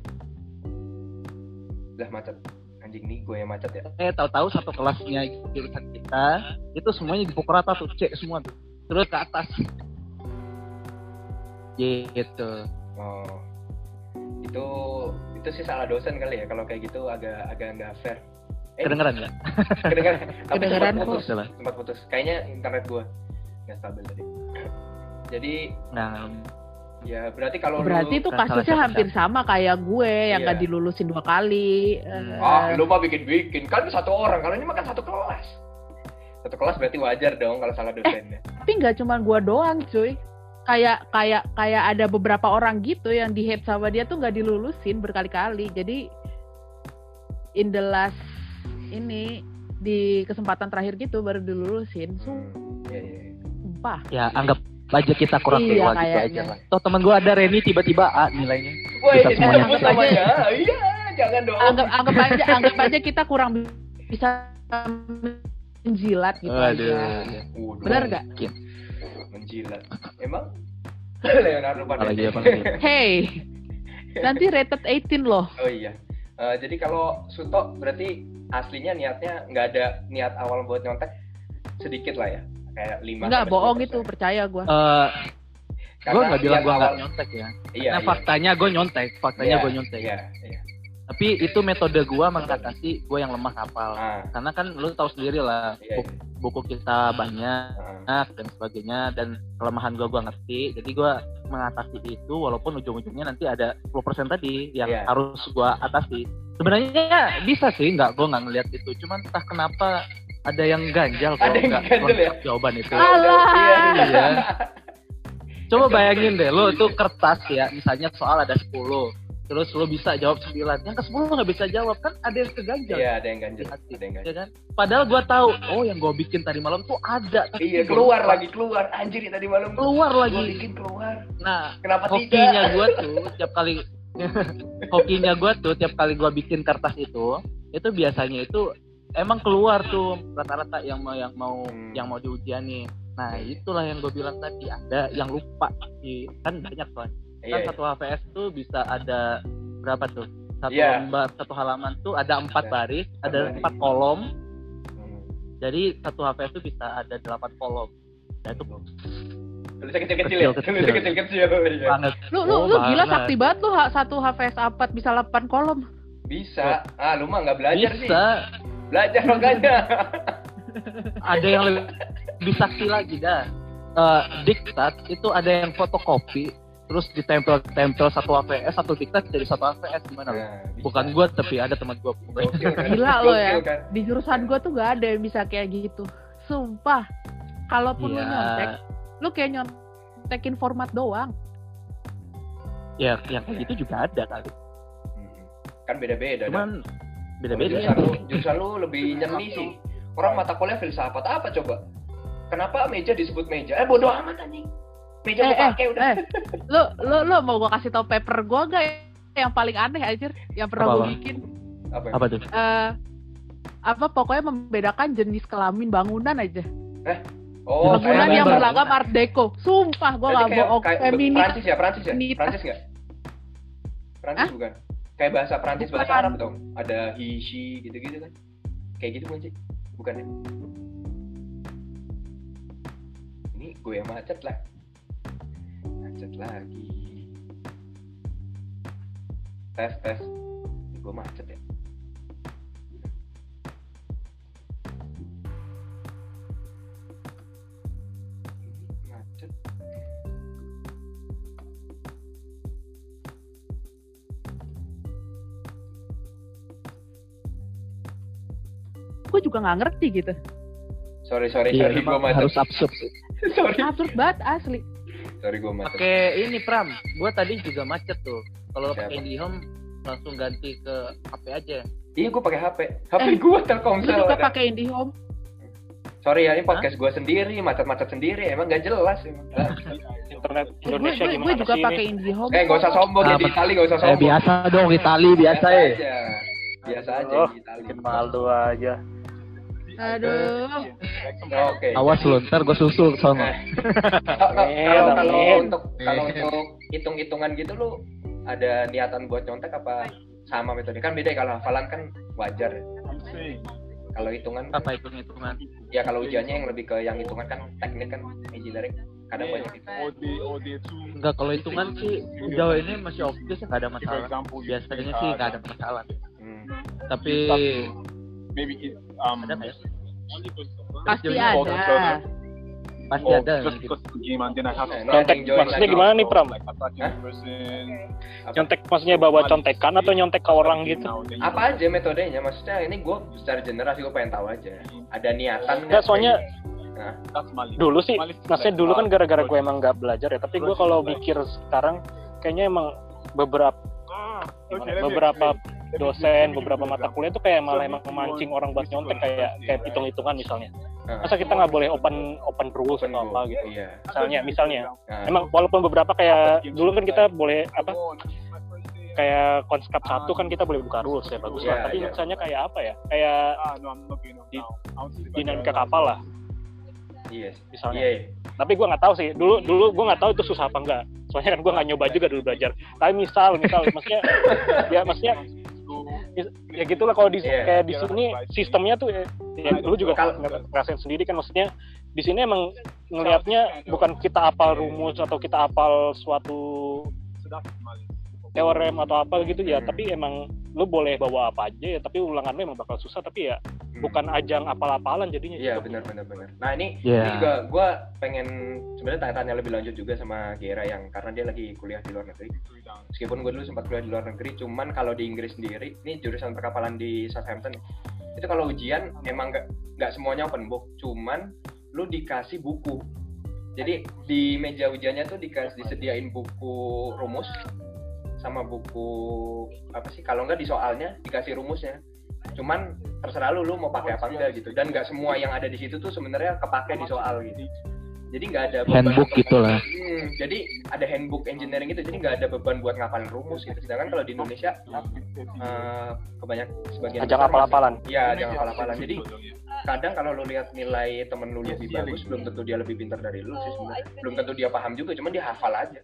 Lah macet. Anjing nih gue yang macet ya. Eh tahu-tahu satu kelasnya jurusan kita itu semuanya dipukul rata tuh cek semua tuh. Terus ke atas. Gitu. Oh. Itu itu sih salah dosen kali ya kalau kayak gitu agak agak nggak fair. Eh, Kedengeran nggak? kedengeran. Tapi Kedengeran sempat kok. putus. Sempat putus. Kayaknya internet gue nggak stabil tadi. Jadi Nah, Ya, berarti kalau Berarti lu itu kan salah kasusnya hampir sama kayak gue yang Iya. nggak dilulusin dua kali. Hmm. Eh, Ah, lu mah bikin-bikin. Kan satu orang, kalau ini mah kan satu kelas. Satu kelas berarti wajar dong kalau salah dosennya. tapi nggak cuma gue doang, cuy. Kayak kayak kayak ada beberapa orang gitu yang di hate sama dia tuh nggak dilulusin berkali-kali. Jadi in the last ini di kesempatan terakhir gitu baru dilulusin. Hmm, Iya, iya. Sumpah. Ya anggap aja kita kurang Iya, dewa gitu aja lah. Toh teman gue ada Reni tiba-tiba A nilainya. Wah, Kita ini semuanya. disebut namanya. Iya, jangan dong. Anggap anggap aja anggap aja kita kurang bisa menjilat gitu Waduh. aja. Waduh, Bener nggak? Menjilat. Emang Leonardo pada apa Hey, nanti rated 18 loh. Oh iya. Eh, jadi kalau Suto berarti aslinya niatnya nggak ada niat awal buat nyontek sedikit lah ya. Kayak 5 Enggak bohong itu, percaya gue. Eh, gue nggak bilang gue nggak nyontek ya. Iya. Nah iya. faktanya gue nyontek, faktanya Iya, gue nyontek. Iya, iya. Tapi itu metode gue mengatasi gue yang lemah hafal. Ah, Karena kan lu tahu sendiri lah iya. buku, buku kita banyak Ah, dan sebagainya dan kelemahan gue gue ngerti. Jadi gue mengatasi itu walaupun ujung-ujungnya nanti ada 10% tadi yang Iya. harus gue atasi. Sebenarnya bisa sih, nggak gue nggak ngeliat itu. Cuman entah kenapa ada yang ganjal kalau Ada yang nggak ganjal ya? jawaban itu. Alah. Iya. Coba bayangin deh, lo tuh kertas ya, misalnya soal ada 10, terus lo bisa jawab 9, yang ke 10 lo nggak bisa jawab, kan ada yang keganjal Iya, ada yang ganjil. di hati, Ada yang ya ganjil. kan? Padahal gua tahu, oh yang gua bikin tadi malam tuh ada, tapi Iya, gua keluar lupa. lagi, keluar. Anjir, tadi malam keluar Gua lagi. bikin keluar. Nah, Kenapa hokinya tidak? gua tuh tiap kali hokinya gua tuh tiap kali gua bikin kertas itu, itu biasanya itu emang keluar tuh rata-rata yang mau yang mau Hmm. yang mau diujianin. Nah, itulah yang gue bilang tadi ada yang lupa di kan banyak tuh Iya, kan iya. satu HVS tuh bisa ada berapa tuh satu Iya. lembar satu halaman tuh ada empat Ada baris ada baris. empat kolom Hmm. jadi satu HVS tuh bisa ada delapan kolom nah itu Tulisnya kecil-kecil ya? Kecil-kecil. Tulisnya kecil-kecil. iya. banget Lu lu lu gila banget. sakti banget lu ha- satu HVS apat bisa 8 kolom. Bisa. Ah, lu mah nggak belajar sih. Belajar makanya. ada yang lebih, lebih sakti lagi dah Eh, diktat itu ada yang fotokopi terus ditempel-tempel satu HVS satu diktat jadi satu HVS gimana? Nah, bisa. bukan gua tapi ada teman kan? Gila lo ya. Kan? Di jurusan gua tuh gak ada yang bisa kayak gitu. Sumpah. Kalaupun lu Iya. nyontek, lu kayak nyontekin format doang. ya yang kayak gitu juga ada kali. Kan beda-beda. dah. Beda-beda Jurusan lu, jurusan lu lebih nyeni sih. Orang mata kuliah filsafat apa coba? Kenapa meja disebut meja? Eh bodoh amat anjing. Meja Eh, gua eh, pakai udah. eh, lu lu lu mau gua kasih tau paper gua gak yang paling aneh aja yang pernah gua bikin Apa? apa tuh eh apa pokoknya membedakan jenis kelamin bangunan aja. Oh, bangunan yang bangunan. berlagam art deco. Sumpah gua Berarti gak kayak- bohong. kayak Feminis. Prancis ya, Prancis ya? Prancis nggak? Prancis Hah? bukan? Kayak bahasa Prancis, bahasa. Arab dong. Ada he, she, gitu-gitu kan? Kayak gitu bukan sih? Bukan ya? Ini gue yang macet lah. Macet lagi. Tes, tes. Ini gue macet ya. Juga nggak ngerti gitu. Sorry, sorry, Iya, sorry, gue harus absurd sorry, Absurd banget asli. sorry gue macet. pakai ini Pram gua tadi juga macet tuh kalau pakai IndiHome langsung ganti ke HP aja Iya, gue pakai HP. HP Eh, gue Telkomsel. juga ada. pakai IndiHome. Sorry ya, ini podcast gue sendiri, macet-macet sendiri. Emang gak jelas. Emang. internet Gue Indonesia gue gimana juga sih pakai ini? IndiHome. Eh, gak usah sombong ya di Itali, gak usah eh sombong. biasa dong Itali biasa ya aja. Biasa aja Oh, di Itali. aja Aduh. Oke. awas lu ntar gue susul ke sono Nah, Kalau untuk kalau untuk hitung-hitungan gitu lu ada niatan buat nyontek apa sama metode? Kan beda ya, kalau hafalan kan wajar. ya. Kalau hitungan apa hitung hitungan ya kalau ujiannya yang lebih ke yang hitungan kan teknik kan engineering kadang yeah, banyak itu. enggak kalau hitungan sih sejauh ini masih oke sih nggak ada masalah biasanya sih nggak ada masalah Hmm. tapi maybe it, um ada nggak ya? Pasti Just ada. pasti Or ada just gitu. because of the game and then I have to Eh, start Contek join maksudnya gimana nih Pram? Nyontek maksudnya bawa contekan atau nyontek ke orang gitu? Apa aja metodenya? maksudnya ini gue secara general sih gue pengen tahu aja. Ada niatan Enggak, soalnya Nah, dulu sih maksudnya dulu kan gara-gara gue emang nggak belajar ya tapi gue kalau mikir sekarang kayaknya emang beberapa Ah, gimana, beberapa. Let me dosen beberapa mata kuliah tuh kayak malah emang memancing orang buat nyontek kayak kayak hitung-hitungan misalnya. Masa kita nggak boleh open open rules open atau apa gitu? Iya. Misalnya misalnya. Nah, emang walaupun beberapa kayak dulu kan kita boleh apa kayak konskap satu kan kita boleh buka rules ya bagus lah. Iya, tapi iya. misalnya kayak apa ya? Kayak Di- dinamika kapal lah. Iya. Misalnya. Iya tapi gue nggak tahu sih dulu dulu gue nggak tahu itu susah apa enggak. Soalnya kan gue nggak nyoba juga dulu belajar. Tapi misal misal maksudnya ya maksudnya ya- gitulah kalau di Iya. kayak di sini sistemnya tuh ya, ya lu juga Kalau- ng- ngerasain sendiri kan maksudnya di sini emang ngelihatnya bukan kita apal rumus atau kita apal suatu. Teorem atau apa gitu ya Hmm. tapi emang lu boleh bawa apa aja ya tapi ulangan lu emang bakal susah tapi ya Hmm. bukan ajang apal-apalan jadinya Iya gitu. benar benar benar. Nah ini, Iya. ini juga gue pengen sebenarnya tanya-tanya lebih lanjut juga sama Gera yang karena dia lagi kuliah di luar negeri. Meskipun gue dulu sempat kuliah di luar negeri, cuman kalau di Inggris sendiri, ini jurusan perkapalan di Southampton, itu kalau ujian emang nggak nggak semuanya open book, cuman lu dikasih buku. Jadi di meja ujiannya tuh dikasih disediain buku rumus sama buku apa sih? Kalau nggak di soalnya dikasih rumusnya. Cuman terserah lu lu mau pakai apa enggak gitu. Dan nggak semua yang ada di situ tuh sebenarnya kepake di soal gitu. Jadi nggak ada beban Handbook untuk- gitu lah. Hmm, jadi ada handbook engineering itu, jadi nggak ada beban buat ngapalin rumus gitu. Sedangkan kalau di Indonesia eh, kebanyak sebagian Ajang apal-apalan. Iya, ajang apal-apalan. Jadi kadang kalau lu lihat nilai temen lu lebih bagus, belum tentu dia lebih pintar dari lu sih sebenarnya. Belum tentu dia paham juga, cuman dia hafal aja.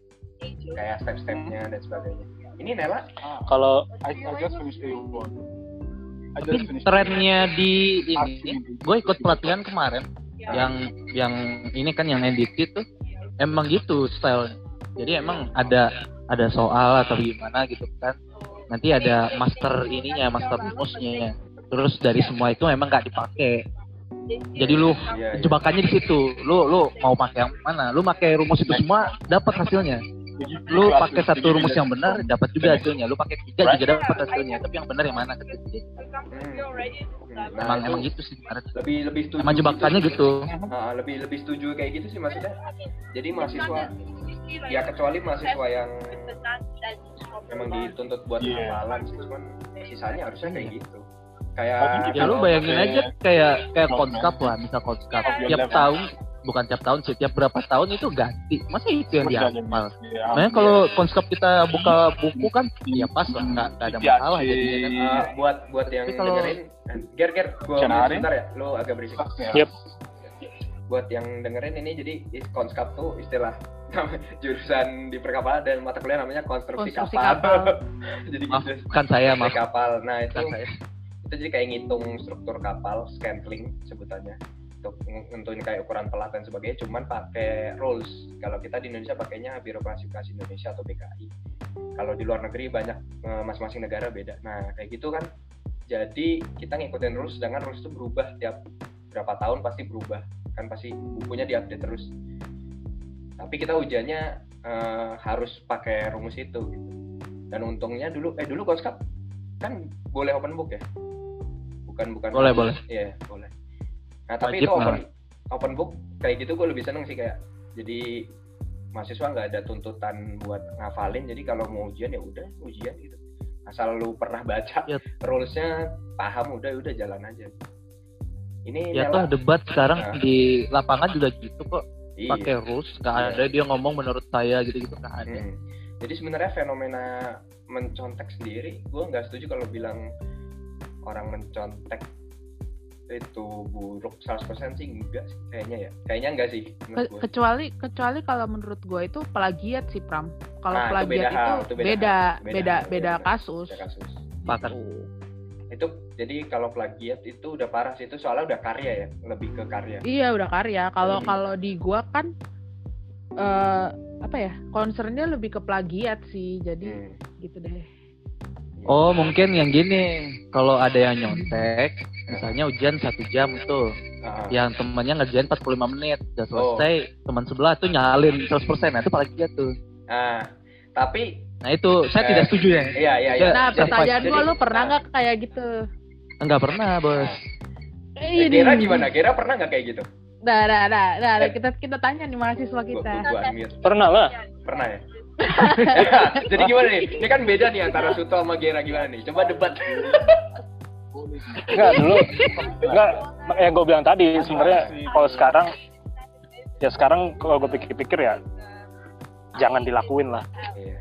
Kayak step-stepnya dan sebagainya. Ini Nela, kalau I, I just finished A1. I Tapi just finished trennya di ini, gue ikut pelatihan kemarin yang yang ini kan yang NDT tuh emang gitu style. Jadi emang ada ada soal atau gimana gitu kan. Nanti ada master ininya, master rumusnya. Terus dari semua itu emang nggak dipakai. Jadi lu Iya, iya. jebakannya di situ. Lu lu mau pakai yang mana? Lu pakai rumus itu semua dapat hasilnya. Lu pakai satu rumus yang benar dapat juga hasilnya. Lu pakai tiga juga dapat hasilnya. Tapi yang benar yang mana gitu. Hmm. Hmm, Emang emang gitu sih. lebih lebih setuju. Emang jebakannya gitu. Ah, lebih lebih setuju kayak gitu sih maksudnya. Jadi mahasiswa ya kecuali mahasiswa yang emang dituntut buat Iya. hafalan sih cuman sisanya harusnya kayak gitu. Kayak Ya lu bayangin aja kayak kayak konskap lah, misal konskap Iya, tiap level. tahun bukan tiap tahun sih, tiap berapa tahun itu ganti. Masa itu yang dihafal? Yeah, Makanya kalau konskap kita buka buku kan ya pas lah, nggak ada Iya, masalah jadinya kan. Ah, buat buat yang Tapi kalau- dengerin ger ger hari. sebentar ya lu agak berisik Yeah. Yep. buat yang dengerin ini jadi konskap tuh istilah jurusan di perkapalan dan mata kuliah namanya konstruksi, Konstruksi kapal, kapal. jadi Maaf, gitu bukan saya Konstruksi maaf, kapal nah itu saya. itu jadi kayak ngitung struktur kapal scantling sebutannya untuk nentuin kayak ukuran pelat dan sebagainya cuman pakai rules. Kalau kita di Indonesia pakainya biro klasifikasi Indonesia atau BKI kalau di luar negeri banyak eh, masing-masing negara beda. Nah kayak gitu kan. Jadi kita ngikutin rules sedangkan rules itu berubah tiap berapa tahun pasti berubah. Kan pasti bukunya diupdate terus. Tapi kita ujiannya eh, harus pakai rumus itu gitu. Dan untungnya dulu eh dulu koskap kan boleh open book ya? Bukan bukan Boleh, boleh. iya boleh nah tapi Wajib itu open malah. open book kayak gitu gue lebih seneng sih kayak jadi mahasiswa nggak ada tuntutan buat ngafalin jadi kalau mau ujian ya udah ujian gitu asal lu pernah baca Ya. rulesnya paham udah udah jalan aja ini Ya tuh debat sekarang Nah. di lapangan juga gitu kok, iya. pakai rules, nggak Iya. ada dia ngomong menurut saya gitu-gitu nggak ada. Hmm. Jadi sebenarnya fenomena mencontek sendiri, gue nggak setuju kalau bilang orang mencontek itu buruk 100% sih enggak sih kayaknya ya. Kayaknya enggak sih gue. kecuali kecuali kalau menurut gue itu plagiat sih Pram. Kalau Nah, itu plagiat beda itu, hal, itu beda beda hal. beda Beda beda, hal, beda kasus. Kasus. Sepakat. Itu jadi kalau plagiat itu udah parah sih itu soalnya udah karya ya, lebih ke karya. Iya udah karya. Kalau Hmm. kalau di gua kan eh apa ya concernnya lebih ke plagiat sih. Jadi Hmm. gitu deh. Oh mungkin yang gini, kalau ada yang nyontek, misalnya ujian satu jam tuh, Ah, yang temannya ngerjain 45 menit, udah Oh. selesai, teman sebelah tuh nyalin 100%, nah itu paling dia tuh. Nah, tapi Nah itu saya Eh, tidak setuju ya. iya iya iya. Nah, pertanyaan gua lu pernah nah. nggak kayak gitu? Enggak pernah bos. Ini. Gera gimana? Gera pernah nggak kayak gitu? Nah, nah, nah, nah, Eh. kita kita tanya nih mahasiswa Gua, kita. gua, gua unmute. Pernah lah. Pernah ya? Jadi gimana nih? Ini kan beda nih antara Suto sama Gera gimana nih? Coba debat. Enggak dulu. Enggak yang gue bilang tadi sebenarnya kalau sekarang ya sekarang kalau gue pikir-pikir ya jangan dilakuin lah. Iya.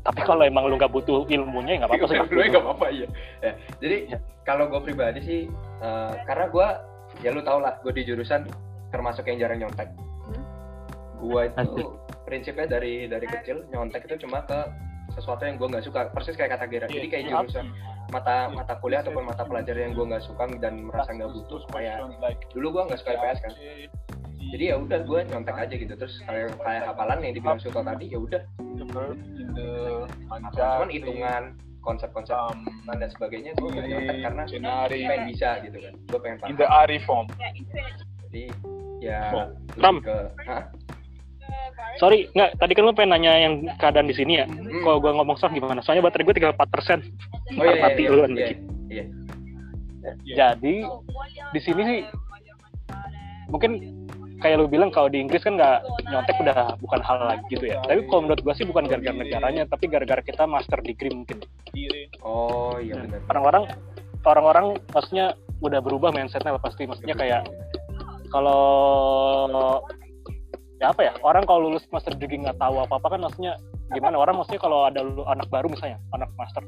Tapi kalau emang lu nggak butuh ilmunya ya nggak apa-apa sih. Lu nggak apa-apa iya. Ya, jadi kalau gue pribadi sih, eh, karena gue ya lu tau lah, gue di jurusan termasuk yang jarang nyontek. Gue itu Asik. Prinsipnya dari dari kecil nyontek itu cuma ke sesuatu yang gue nggak suka, persis kayak kata Gera. Jadi kayak jurusan mata mata kuliah ataupun mata pelajaran yang gue nggak suka dan merasa nggak butuh supaya dulu gue nggak suka IPS kan. Jadi ya udah gue nyontek aja gitu. Terus kayak kayak hafalan yang dibilang Suto tadi ya udah in the cuman hitungan konsep-konsep um, dan sebagainya gue nggak nyontek karena Jenari, pengen bisa gitu kan gue pengen in paham the Ari form. jadi ya Oh. lebih Ram. ke Hah? Sorry, nggak. Tadi kan lu pengen nanya yang keadaan di sini ya. Hmm. Kalau gue ngomong soal gimana? Soalnya baterai gue 34 persen. oh iya iya mati iya, duluan iya, dikit. iya. Jadi di sini sih mungkin kayak lu bilang kalau di Inggris kan nggak nyontek udah bukan hal lagi gitu ya. Tapi kalau menurut gua sih bukan gara-gara negaranya, tapi gara-gara kita master degree mungkin. oh iya benar Orang-orang orang-orang maksudnya udah berubah mindsetnya pasti. Maksudnya kayak kalau ya apa ya? Orang kalau lulus master degree nggak tahu apa apa kan maksudnya gimana? Orang maksudnya kalau ada lu- anak baru misalnya anak master.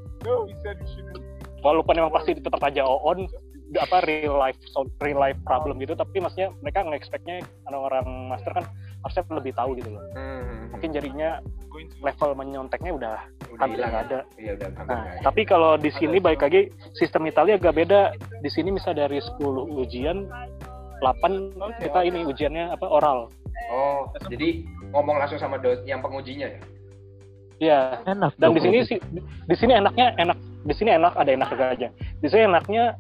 Walaupun emang pasti tetap aja on apa real life so, real life problem gitu tapi maksudnya mereka nge-expectnya orang-orang master kan harusnya lebih tahu gitu loh. Hmm, mungkin jadinya level menyonteknya udah udah hampir hilang nggak ada. Iya udah nah tapi kalau di sini baik lagi sistem Italia agak beda. Di sini misal dari 10 ujian 8 kita ini ujiannya apa oral oh jadi ngomong langsung sama dos yang pengujinya ya? Iya, Enak. dan dong. di sini sih di sini enaknya enak di sini enak ada enak aja. Di sini enaknya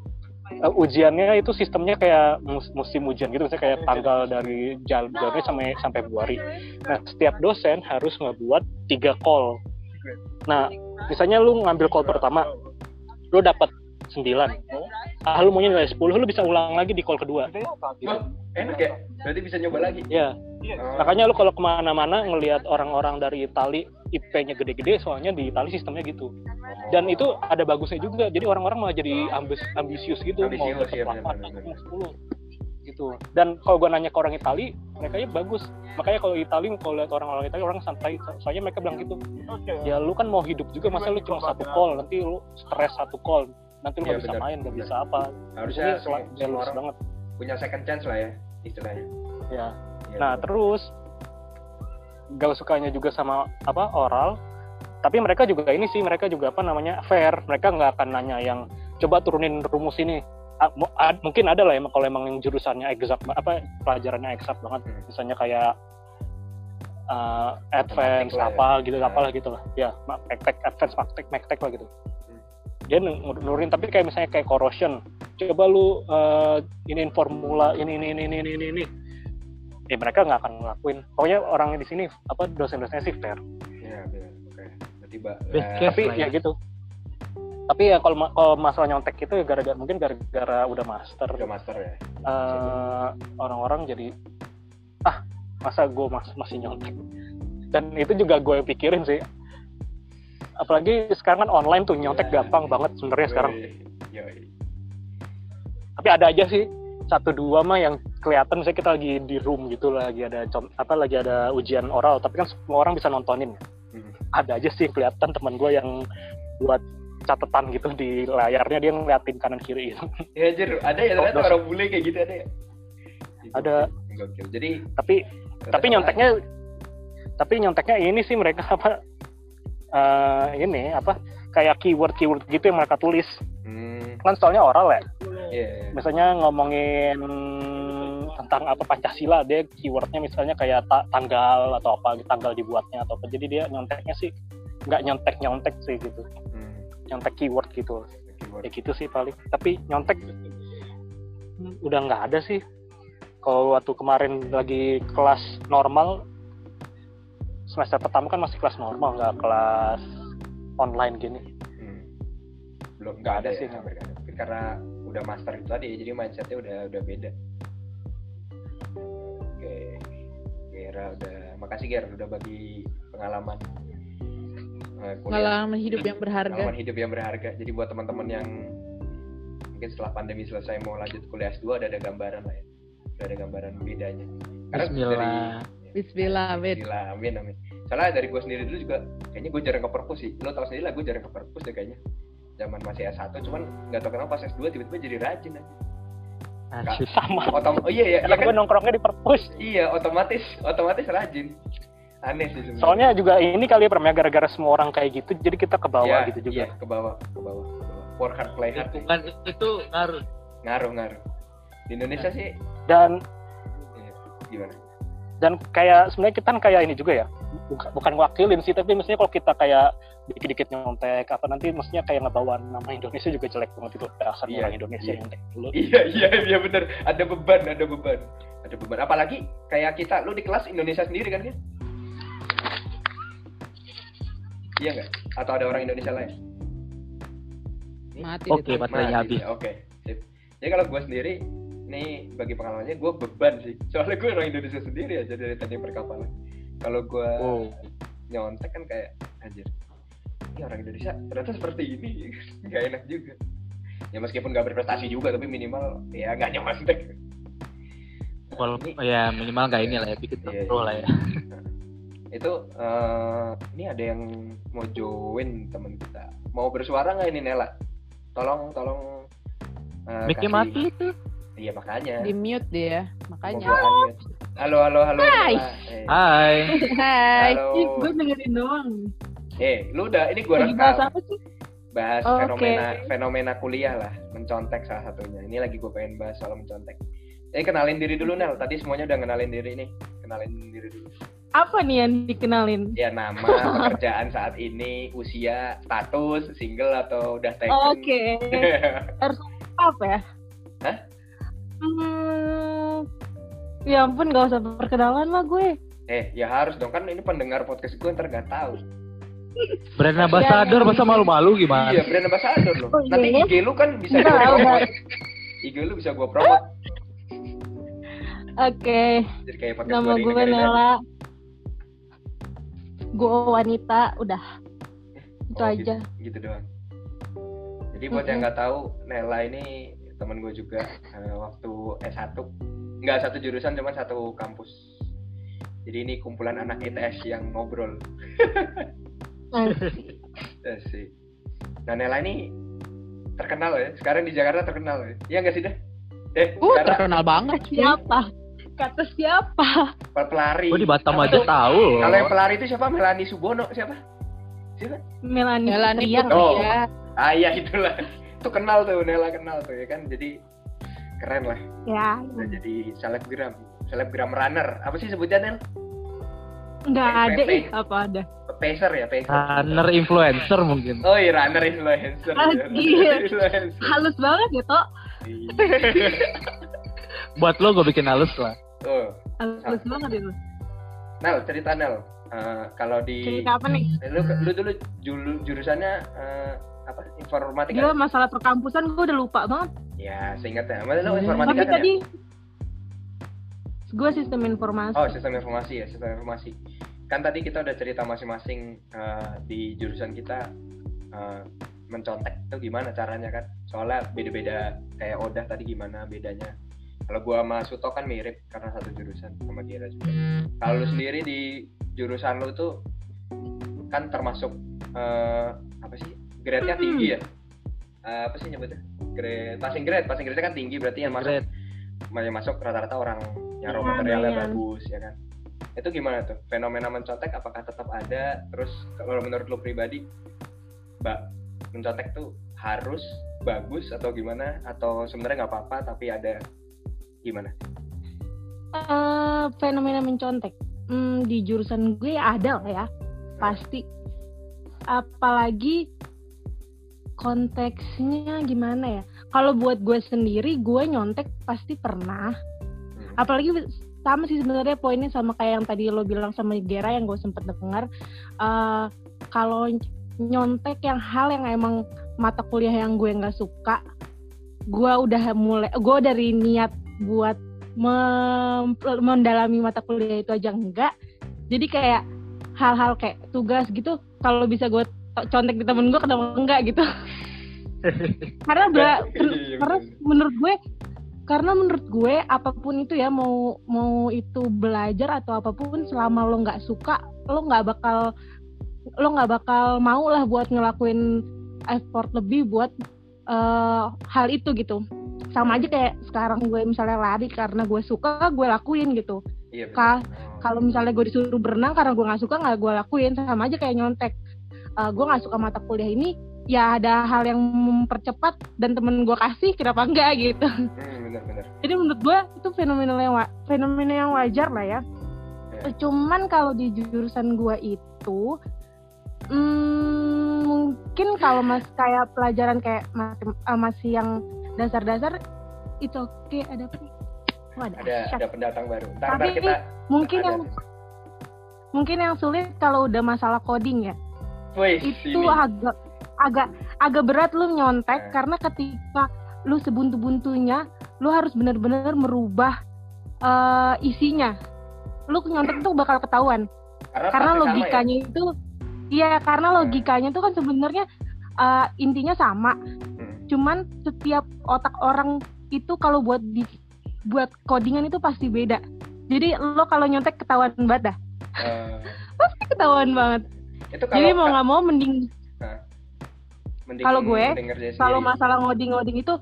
uh, ujiannya itu sistemnya kayak mus- musim ujian gitu misalnya kayak tanggal dari Januari sampai sampai Februari nah setiap dosen harus ngebuat tiga call nah misalnya lu ngambil call pertama lu dapat 9 ah lu maunya nilai 10 lu bisa ulang lagi di call kedua enak ya berarti bisa nyoba lagi. Ya Oh, makanya lu kalau ke mana-mana ngelihat orang-orang dari Itali IP-nya gede-gede soalnya di Itali sistemnya gitu. Dan itu ada bagusnya juga jadi orang-orang malah jadi ambis ambisius gitu mau Ambisius, iya, benar, benar, atau 10 gitu. Dan kalau gua nanya ke orang Itali mereka ya bagus. Makanya kalau Itali kalau lihat orang-orang Itali orang santai soalnya mereka bilang gitu. Okay. ya lu kan mau hidup juga masa lu cuma satu call? nanti lu stres satu call. Nanti lu Iya, nggak bisa benar, main nggak benar. bisa apa. Harusnya Ini semua, orang banget punya second chance lah ya istilahnya ya Iya, Nah terus gak sukanya juga sama apa oral, tapi mereka juga ini sih mereka juga apa namanya fair. Mereka nggak akan nanya yang coba turunin rumus ini. Mungkin ada lah emang kalau emang yang jurusannya exact apa pelajarannya exact banget. Hmm. Misalnya kayak uh, advance Matematik ya. apa gitu Nah. apalah gitu lah. Ya, praktek advance praktek maktek lah gitu. Hmm. Dia nur- nurunin tapi kayak misalnya kayak corrosion. Coba lu uh, iniin formula ini ini ini ini ini ini ya mereka nggak akan ngelakuin pokoknya orang di sini apa dosen-dosennya sih fair Iya. Oke. Eh, case. tapi ya ya. gitu tapi ya kalau ma- kalau masalah nyontek itu ya gara-gara mungkin gara-gara udah master udah master ya. eh, orang-orang jadi ah masa gue mas masih nyontek dan itu juga gue pikirin sih apalagi sekarang kan online tuh nyontek Iya. gampang banget sebenarnya sekarang Yoi. Tapi ada aja sih satu dua mah yang kelihatan misalnya kita lagi di room gitu lagi ada apa lagi ada ujian oral tapi kan semua orang bisa nontonin Hmm. ada aja sih kelihatan teman gue yang buat catatan gitu di layarnya dia ngeliatin kanan kiri gitu. Ya anjir, ada ya ternyata orang bule kayak gitu ada ya. Ada. Gokil. Jadi tapi tapi nyonteknya tapi nyonteknya ini sih mereka apa eh, ini apa kayak keyword keyword gitu yang mereka tulis Hmm. kan soalnya oral ya Iya. iya. misalnya ngomongin tentang apa Pancasila dia keywordnya misalnya kayak ta- tanggal atau apa tanggal dibuatnya atau apa jadi dia nyonteknya sih nggak nyontek nyontek sih gitu Hmm. nyontek keyword gitu Keyword. ya gitu sih paling tapi nyontek hmm, udah nggak ada sih kalau waktu kemarin lagi kelas normal semester pertama kan masih kelas normal nggak kelas online gini Hmm. belum nggak ada Ada sih. Mungkin karena udah master itu tadi jadi mindsetnya udah udah beda oke Gera udah makasih Ger udah bagi pengalaman. Pengalaman hidup yang berharga. pengalaman hidup yang berharga jadi buat teman-teman yang mungkin setelah pandemi selesai mau lanjut kuliah S2 ada ada gambaran lah ya udah ada gambaran bedanya Karena Bismillah. Bismillah, amin. Bismillah, amin amin. Soalnya dari gue sendiri dulu juga, kayaknya gue jarang ke perpus sih. Lo tau sendiri lah, gue jarang ke perpus deh kayaknya. Zaman masih S1, cuman nggak tau kenapa pas S2 tiba-tiba jadi rajin aja. Sama Otom oh iya iya, iya karena gue kan? nongkrongnya di perpus Iya, otomatis otomatis rajin. Aneh sih sebenarnya. soalnya juga ini kali ya Pram, ya gara-gara semua orang kayak gitu jadi kita ke bawah Iya, gitu juga Iya, ke bawah, ke bawah. Work hard, play hard. Lingkungan itu ngaruh. Ngaruh, ngaruh. Di Indonesia sih, dan iya, gimana? dan kayak sebenarnya kita kan kayak ini juga ya bukan, bukan wakilin sih tapi mestinya kalau kita kayak dikit-dikit nyontek apa nanti mestinya kayak ngebawa nama Indonesia juga jelek banget itu dasar Iya, orang Indonesia iya. nyontek dulu Iya, iya, iya bener. Ada beban, ada beban. Ada beban. Apalagi kayak kita, lu di kelas Indonesia sendiri kan ya? Iya nggak? Atau ada orang Indonesia lain? Mati Oke, deh, baterainya habis. Oke, sip. Jadi kalau gue sendiri, ini bagi pengalamannya gue beban sih. Soalnya gue orang Indonesia sendiri aja dari tadi perkapalan. Kalau gue Oh. nyontek kan kayak anjir. Ini orang Indonesia ternyata seperti ini, nggak enak juga. Ya meskipun nggak berprestasi juga, tapi minimal ya nggak nyontek. Kalau Ini- ya minimal nggak ini lah ya, bikin Iya, pro iya. lah ya. itu eh, ini ada yang mau join temen kita mau bersuara nggak ini Nela tolong tolong eh, Mic-nya kasih- mati itu. iya makanya Di mute dia, makanya. gua unmute. halo halo halo Hai. Eh, Hai. Hai. halo gue dengerin doang. Eh lu udah ini gua Lagi bahas rekam apa sih? bahas Oke. fenomena fenomena kuliah lah mencontek salah satunya ini lagi gue pengen bahas soal mencontek eh kenalin diri dulu Nel tadi semuanya udah kenalin diri nih kenalin diri dulu Apa nih yang dikenalin? ya nama pekerjaan saat ini usia status single atau udah taken Oke. Apa ya? Hah? Hmm, ya ampun gak usah perkenalan lah gue. Eh, ya harus dong kan ini pendengar podcast gue ntar gak tahu. Brand ambassador masa malu-malu gimana? Iya, brand ambassador loh. Oh, iya Nanti ya? IG lu kan bisa enggak. promote. IG lu bisa gue promote. Oke, Jadi kayak podcast nama gue. Nela. Gue wanita, udah. Itu Oh, aja. Gitu, gitu doang. Jadi buat yang nggak tahu, Nela ini temen gue juga eh, waktu S1 nggak satu jurusan cuma satu kampus. Jadi ini kumpulan anak ITS yang ngobrol. Nah, Eh, sih. Nah Nela ini terkenal ya. Sekarang di Jakarta terkenal ya. Iya nggak sih deh? Eh, Uh, sekarang terkenal banget. cuy. siapa? Kata siapa? pelari. Gue di Batam Apa aja tuh? tahu. Kalau yang pelari itu siapa? Melani Subono siapa? Siapa? Melanie Putria. Putri Oh. ya. Ah iya itulah. Itu kenal tuh Nela kenal tuh ya kan. Jadi keren lah. Ya, Udah jadi selebgram. Selebgram runner. Apa sih sebutnya Nel? Nggak ada ih, apa ada? Pacer ya, pacer. Runner influencer mungkin. Oh iya, runner influencer. Ah, Runner iya. influencer. Halus banget ya, Tok. Iya. Buat lo gue bikin halus lah. Oh, Halus banget itu. Nel cerita Nel. Eh, kalau di Cerita apa nih? Lu lu dulu julu, jurusannya eh, apa informatika Gila masalah perkampusan gue udah lupa banget. ya seingatnya mana lu Hmm. informatika Tapi kan tadi ya gue sistem informasi. oh sistem informasi ya sistem informasi. Kan tadi kita udah cerita masing-masing eh, di jurusan kita eh, mencontek itu gimana caranya kan. Soalnya beda-beda kayak Odah tadi gimana bedanya. Kalau gua sama Suto kan mirip karena satu jurusan sama Gira juga. Kalau lu sendiri di jurusan lu tuh kan termasuk eh, apa sih? Grade-nya tinggi ya? Eh, apa sih nyebutnya? Grade passing grade. Passing grade kan tinggi berarti yang masuk. Great. yang masuk rata-rata orang Iya, materialnya lumayan. bagus ya kan? Itu gimana tuh? Fenomena mencontek apakah tetap ada? Terus kalau menurut lo pribadi mbak mencontek tuh harus bagus atau gimana? Atau sebenarnya nggak apa-apa tapi ada gimana? Eh, fenomena mencontek. Hmm, di jurusan gue ada lah ya pasti. Apalagi konteksnya gimana ya? Kalau buat gue sendiri, gue nyontek pasti pernah. Apalagi sama sih sebenarnya poinnya sama kayak yang tadi lo bilang sama Gera yang gue sempet dengar. Eh, kalau nyontek yang hal yang emang mata kuliah yang gue nggak suka, gue udah mulai, gue dari niat buat mem- mendalami mata kuliah itu aja enggak. Jadi kayak hal-hal kayak tugas gitu, kalau bisa gue contek di temen gue kenapa enggak gitu karena bela- Iya, karena bener. menurut gue karena menurut gue apa pun itu ya mau mau itu belajar atau apa pun selama lo nggak suka lo nggak bakal lo nggak bakal mau lah buat ngelakuin effort lebih buat eh, hal itu gitu. Sama aja kayak sekarang gue misalnya lari karena gue suka gue lakuin gitu. Iya. Ka- kalau misalnya gue disuruh berenang karena gue nggak suka nggak gue lakuin. Sama aja kayak nyontek. Eh, gue nggak suka mata kuliah ini ya ada hal yang mempercepat dan temen gue kasih kenapa enggak gitu Hmm, bener-bener. jadi menurut gue itu fenomena yang fenomena yang wajar lah ya Ya. cuman kalau di jurusan gue itu hmm, mungkin kalau mas kayak pelajaran kayak matem- eh, masih yang dasar-dasar itu oke ada apa nih? Oh, ada Ada ada pendatang baru. Ntar, Tapi ntar kita mungkin ada. yang mungkin yang sulit kalau udah masalah coding ya Wih, itu sini. agak agak agak berat lu nyontek Eh. karena ketika lu sebuntu-buntunya lu harus benar-benar merubah eh, isinya. Lu nyontek tuh bakal ketahuan. Karena, karena sama logikanya itu iya karena logikanya tuh kan sebenarnya eh, intinya sama. Ya? Hmm. cuman setiap otak orang itu kalau buat di buat codingan itu pasti beda. Jadi lo kalau nyontek ketahuan banget dah. Eh, pasti ketahuan banget. Itu kalau jadi mau nggak mau mending mending- kalau gue, kalau masalah ngoding-ngoding itu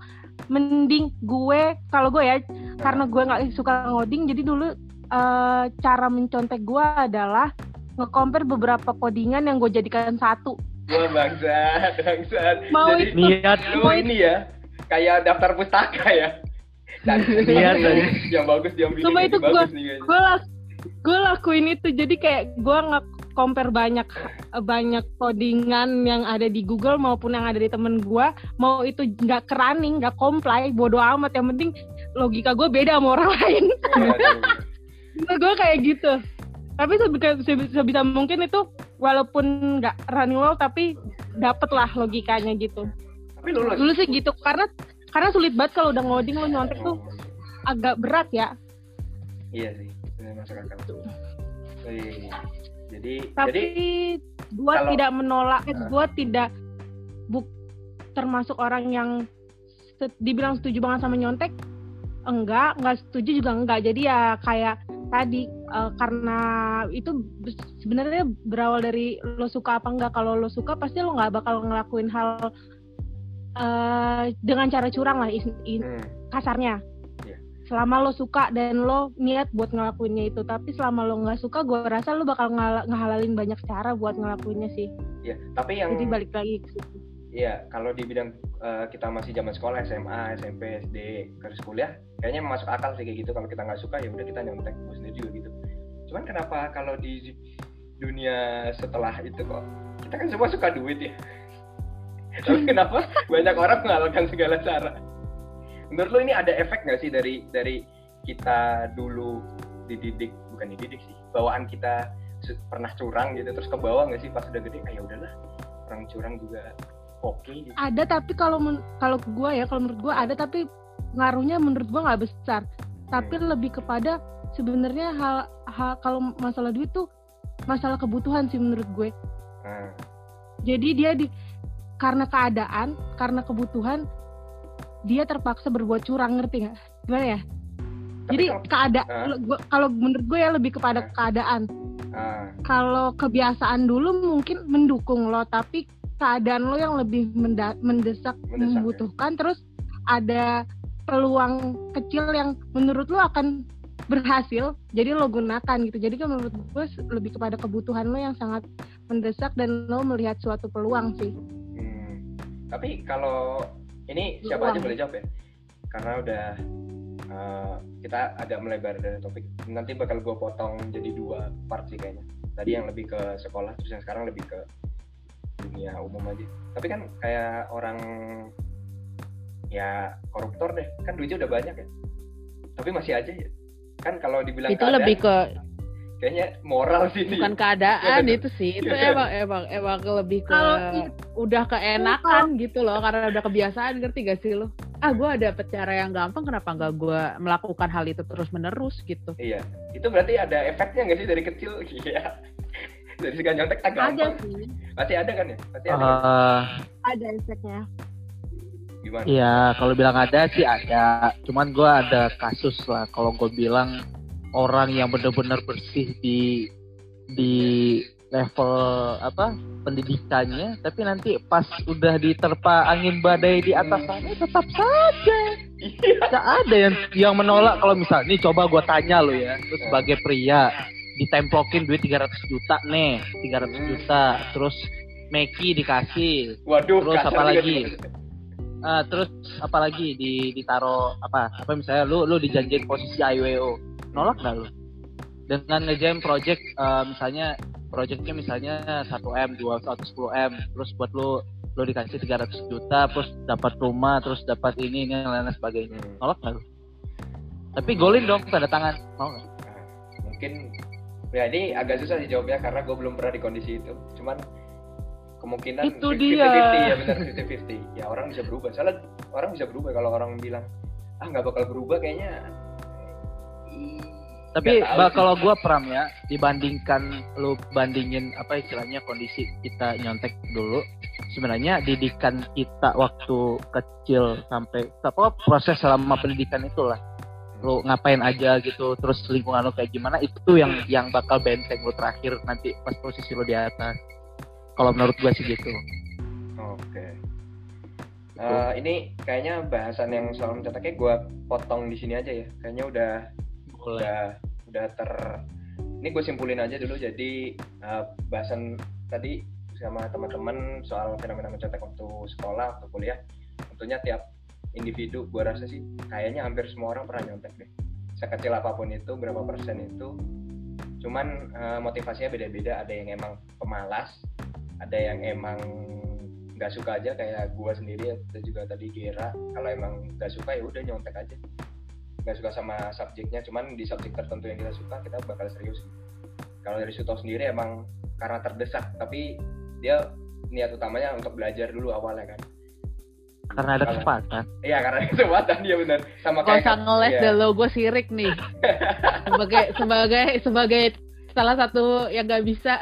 mending gue kalau gue ya karena gue nggak suka ngoding jadi dulu eh, cara mencontek gue adalah nge-compare beberapa codingan yang gue jadikan satu Wah bangsat, bangsat. Mau Jadi itu- niat lu ini ya, kayak daftar pustaka ya. Dan Niat, yang, tadi. yang bagus itu bagus gue gue lakuin itu jadi kayak gue nge-compare banyak banyak codingan yang ada di Google maupun yang ada di temen gue mau itu nggak kerunning nggak comply bodo amat yang penting logika gue beda sama orang lain Waduh. gue kayak gitu tapi sebisa, mungkin itu walaupun nggak running well tapi dapet lah logikanya gitu Tapi lulus. dulu sih gitu karena karena sulit banget kalau udah ngoding lo nyontek tuh agak berat ya Iya sih, masuk akal. Wih. Jadi, tapi jadi gue kalau- tidak menolak Ah. gue tidak buk termasuk orang yang dibilang setuju banget sama nyontek enggak enggak setuju juga enggak jadi ya kayak tadi eh, karena itu be- sebenarnya berawal dari lo suka apa enggak kalau lo suka pasti lo nggak bakal ngelakuin hal eh, dengan cara curang lah is- is- hmm, kasarnya. Selama lo suka dan lo niat buat ngelakuinnya itu tapi selama lo nggak suka gue rasa lo bakal ngehalalin banyak cara buat ngelakuinnya sih ya. Tapi yang jadi balik lagi ke situ Iya, kalau di bidang eh, kita masih zaman sekolah, SMA, SMP, SD, terus kuliah, kayaknya masuk akal sih kayak gitu. Kalau kita nggak suka, ya udah kita nyontek. Gue sendiri juga gitu. Cuman kenapa kalau di dunia setelah itu kok kita kan semua suka duit ya? Tapi kenapa banyak orang mengalahkan segala cara? Menurut lo ini ada efek nggak sih dari dari kita dulu dididik, bukan dididik sih, bawaan kita pernah curang gitu, terus ke bawah nggak sih pas udah gede? Ah ya udahlah, orang curang juga oke gitu. ada tapi kalau kalau gue ya kalau menurut gue ada tapi ngaruhnya menurut gue nggak besar tapi lebih kepada sebenarnya hal, hal kalau masalah duit tuh masalah kebutuhan sih menurut gue Nah, jadi dia di karena keadaan karena kebutuhan dia terpaksa berbuat curang ngerti nggak gimana ya tapi jadi kalau- keadaan Hah? kalau menurut gue ya lebih kepada Hah? keadaan ah, kalau kebiasaan dulu mungkin mendukung lo tapi keadaan lo yang lebih mendesak, Mendesak, ya. membutuhkan terus ada peluang kecil yang menurut lo akan berhasil jadi lo gunakan gitu jadi kan menurut gue lebih kepada kebutuhan lo yang sangat mendesak dan lo melihat suatu peluang sih hmm. tapi kalau ini siapa aja Uang. boleh jawab ya? Karena udah eh, kita agak melebar dari topik. Nanti bakal gue potong jadi dua part sih kayaknya. Tadi yang lebih ke sekolah terus yang sekarang lebih ke dunia umum aja. Tapi kan kayak orang ya koruptor deh. Kan duitnya udah banyak ya. Tapi masih aja ya. Kan kalau dibilang itu keadaan, lebih ke kayaknya moral sih ini. bukan keadaan Iya, itu sih. Itu Iya. emang emang emang lebih ke Kalau udah keenakan gitu loh karena udah kebiasaan ngerti gak sih lo ah gue ada cara yang gampang kenapa nggak gue melakukan hal itu terus menerus gitu? Iya. Itu berarti ada efeknya nggak sih dari kecil? Iya. Dari segi nyontek tak ada gampang. sih. Pasti ada kan ya? Pasti ada kan? Eh, ada efeknya. Gimana? Iya, kalau bilang ada sih ada. Cuman gue ada kasus lah. Kalau gue bilang orang yang benar-benar bersih di di level apa pendidikannya, tapi nanti pas udah diterpa angin badai di atas sana tetap saja. Tidak ada yang yang menolak kalau misalnya, nih coba gue tanya lo ya, lu sebagai pria ditemplokin duit 300 juta nih, 300 juta, terus Meki dikasih, waduh Terus kasar apa lagi? Ah, terus apalagi di ditaro apa apa misalnya lu lu dijanjiin posisi IWO nolak nggak lu? Dengan ngejain project eh, misalnya projectnya misalnya 1 m 2 atau 10 m terus buat lu lu dikasih 300 juta terus dapat rumah terus dapat ini ini dan lain sebagainya. Hmm. nolak nggak lu? Tapi golin dong tanda tangan. Mau nggak? Nah, mungkin ya ini agak susah dijawabnya karena gue belum pernah di kondisi itu. Cuman kemungkinan Itu 50-50 dia. ya benar 50-50 ya orang bisa berubah. Soalnya orang bisa berubah kalau orang bilang ah nggak bakal berubah kayaknya Tapi bah, kalau gua pram ya, dibandingkan lu bandingin apa istilahnya kondisi kita nyontek dulu, sebenarnya didikan kita waktu kecil sampai apa proses selama pendidikan itulah. Lu ngapain aja gitu terus lingkungan lu kayak gimana itu yang yang bakal benteng lu terakhir nanti pas posisi lu di atas. Kalau menurut gua sih gitu. Oke. Eh, ini kayaknya bahasan yang soal mencetaknya gue potong di sini aja ya. Kayaknya udah boleh udah udah ter. Ini gue simpulin aja dulu. Jadi eh, bahasan tadi sama teman-teman soal fenomena mencetak waktu sekolah, waktu kuliah. Tentunya tiap individu gue rasa sih kayaknya hampir semua orang pernah nyontek deh. Sekecil apa pun itu, berapa persen itu. Cuman eh, motivasinya beda-beda. Ada yang emang pemalas, ada yang emang nggak suka aja kayak gua sendiri atau juga tadi Gera kalau emang nggak suka ya udah nyontek aja nggak suka sama subjeknya cuman di subjek tertentu yang kita suka kita bakal serius kalau dari Suto sendiri emang karena terdesak tapi dia niat utamanya untuk belajar dulu awalnya kan karena ada Kalau- kesempatan iya karena kesempatan dia benar sama kayak usah ngeles deh lo, gue sirik nih. sebagai sebagai sebagai salah satu yang gak bisa.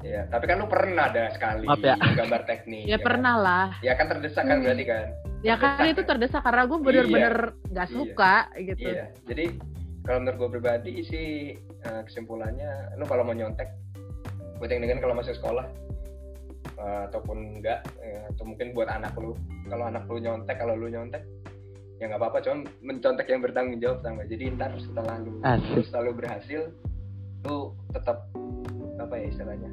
Iya, tapi kan lu pernah ada sekali Maaf ya. gambar teknik Ya kan? pernah lah. ya kan terdesak kan Hmm. berarti kan Ya kan Terdesak itu kan? terdesak karena gue bener-bener gak Iya. suka gitu. Iya, jadi kalau menurut gue pribadi sih eh, kesimpulannya, lu kalau mau nyontek, buat yang dengan kalau masih sekolah eh, ataupun enggak, eh, atau mungkin buat anak lu, kalau anak lu nyontek, kalau lu nyontek, ya nggak apa-apa, cuman mencontek yang bertanggung jawab sama. Jadi ntar setelah lu, Asik. setelah lu berhasil, lu tetap apa ya istilahnya,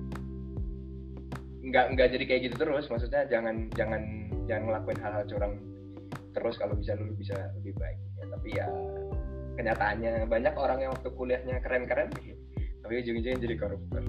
nggak nggak jadi kayak gitu terus, maksudnya jangan jangan jangan ngelakuin hal-hal curang terus kalau bisa lu bisa lebih baik. Ya tapi ya kenyataannya banyak orang yang waktu kuliahnya keren-keren tapi ujung-ujungnya jadi koruptor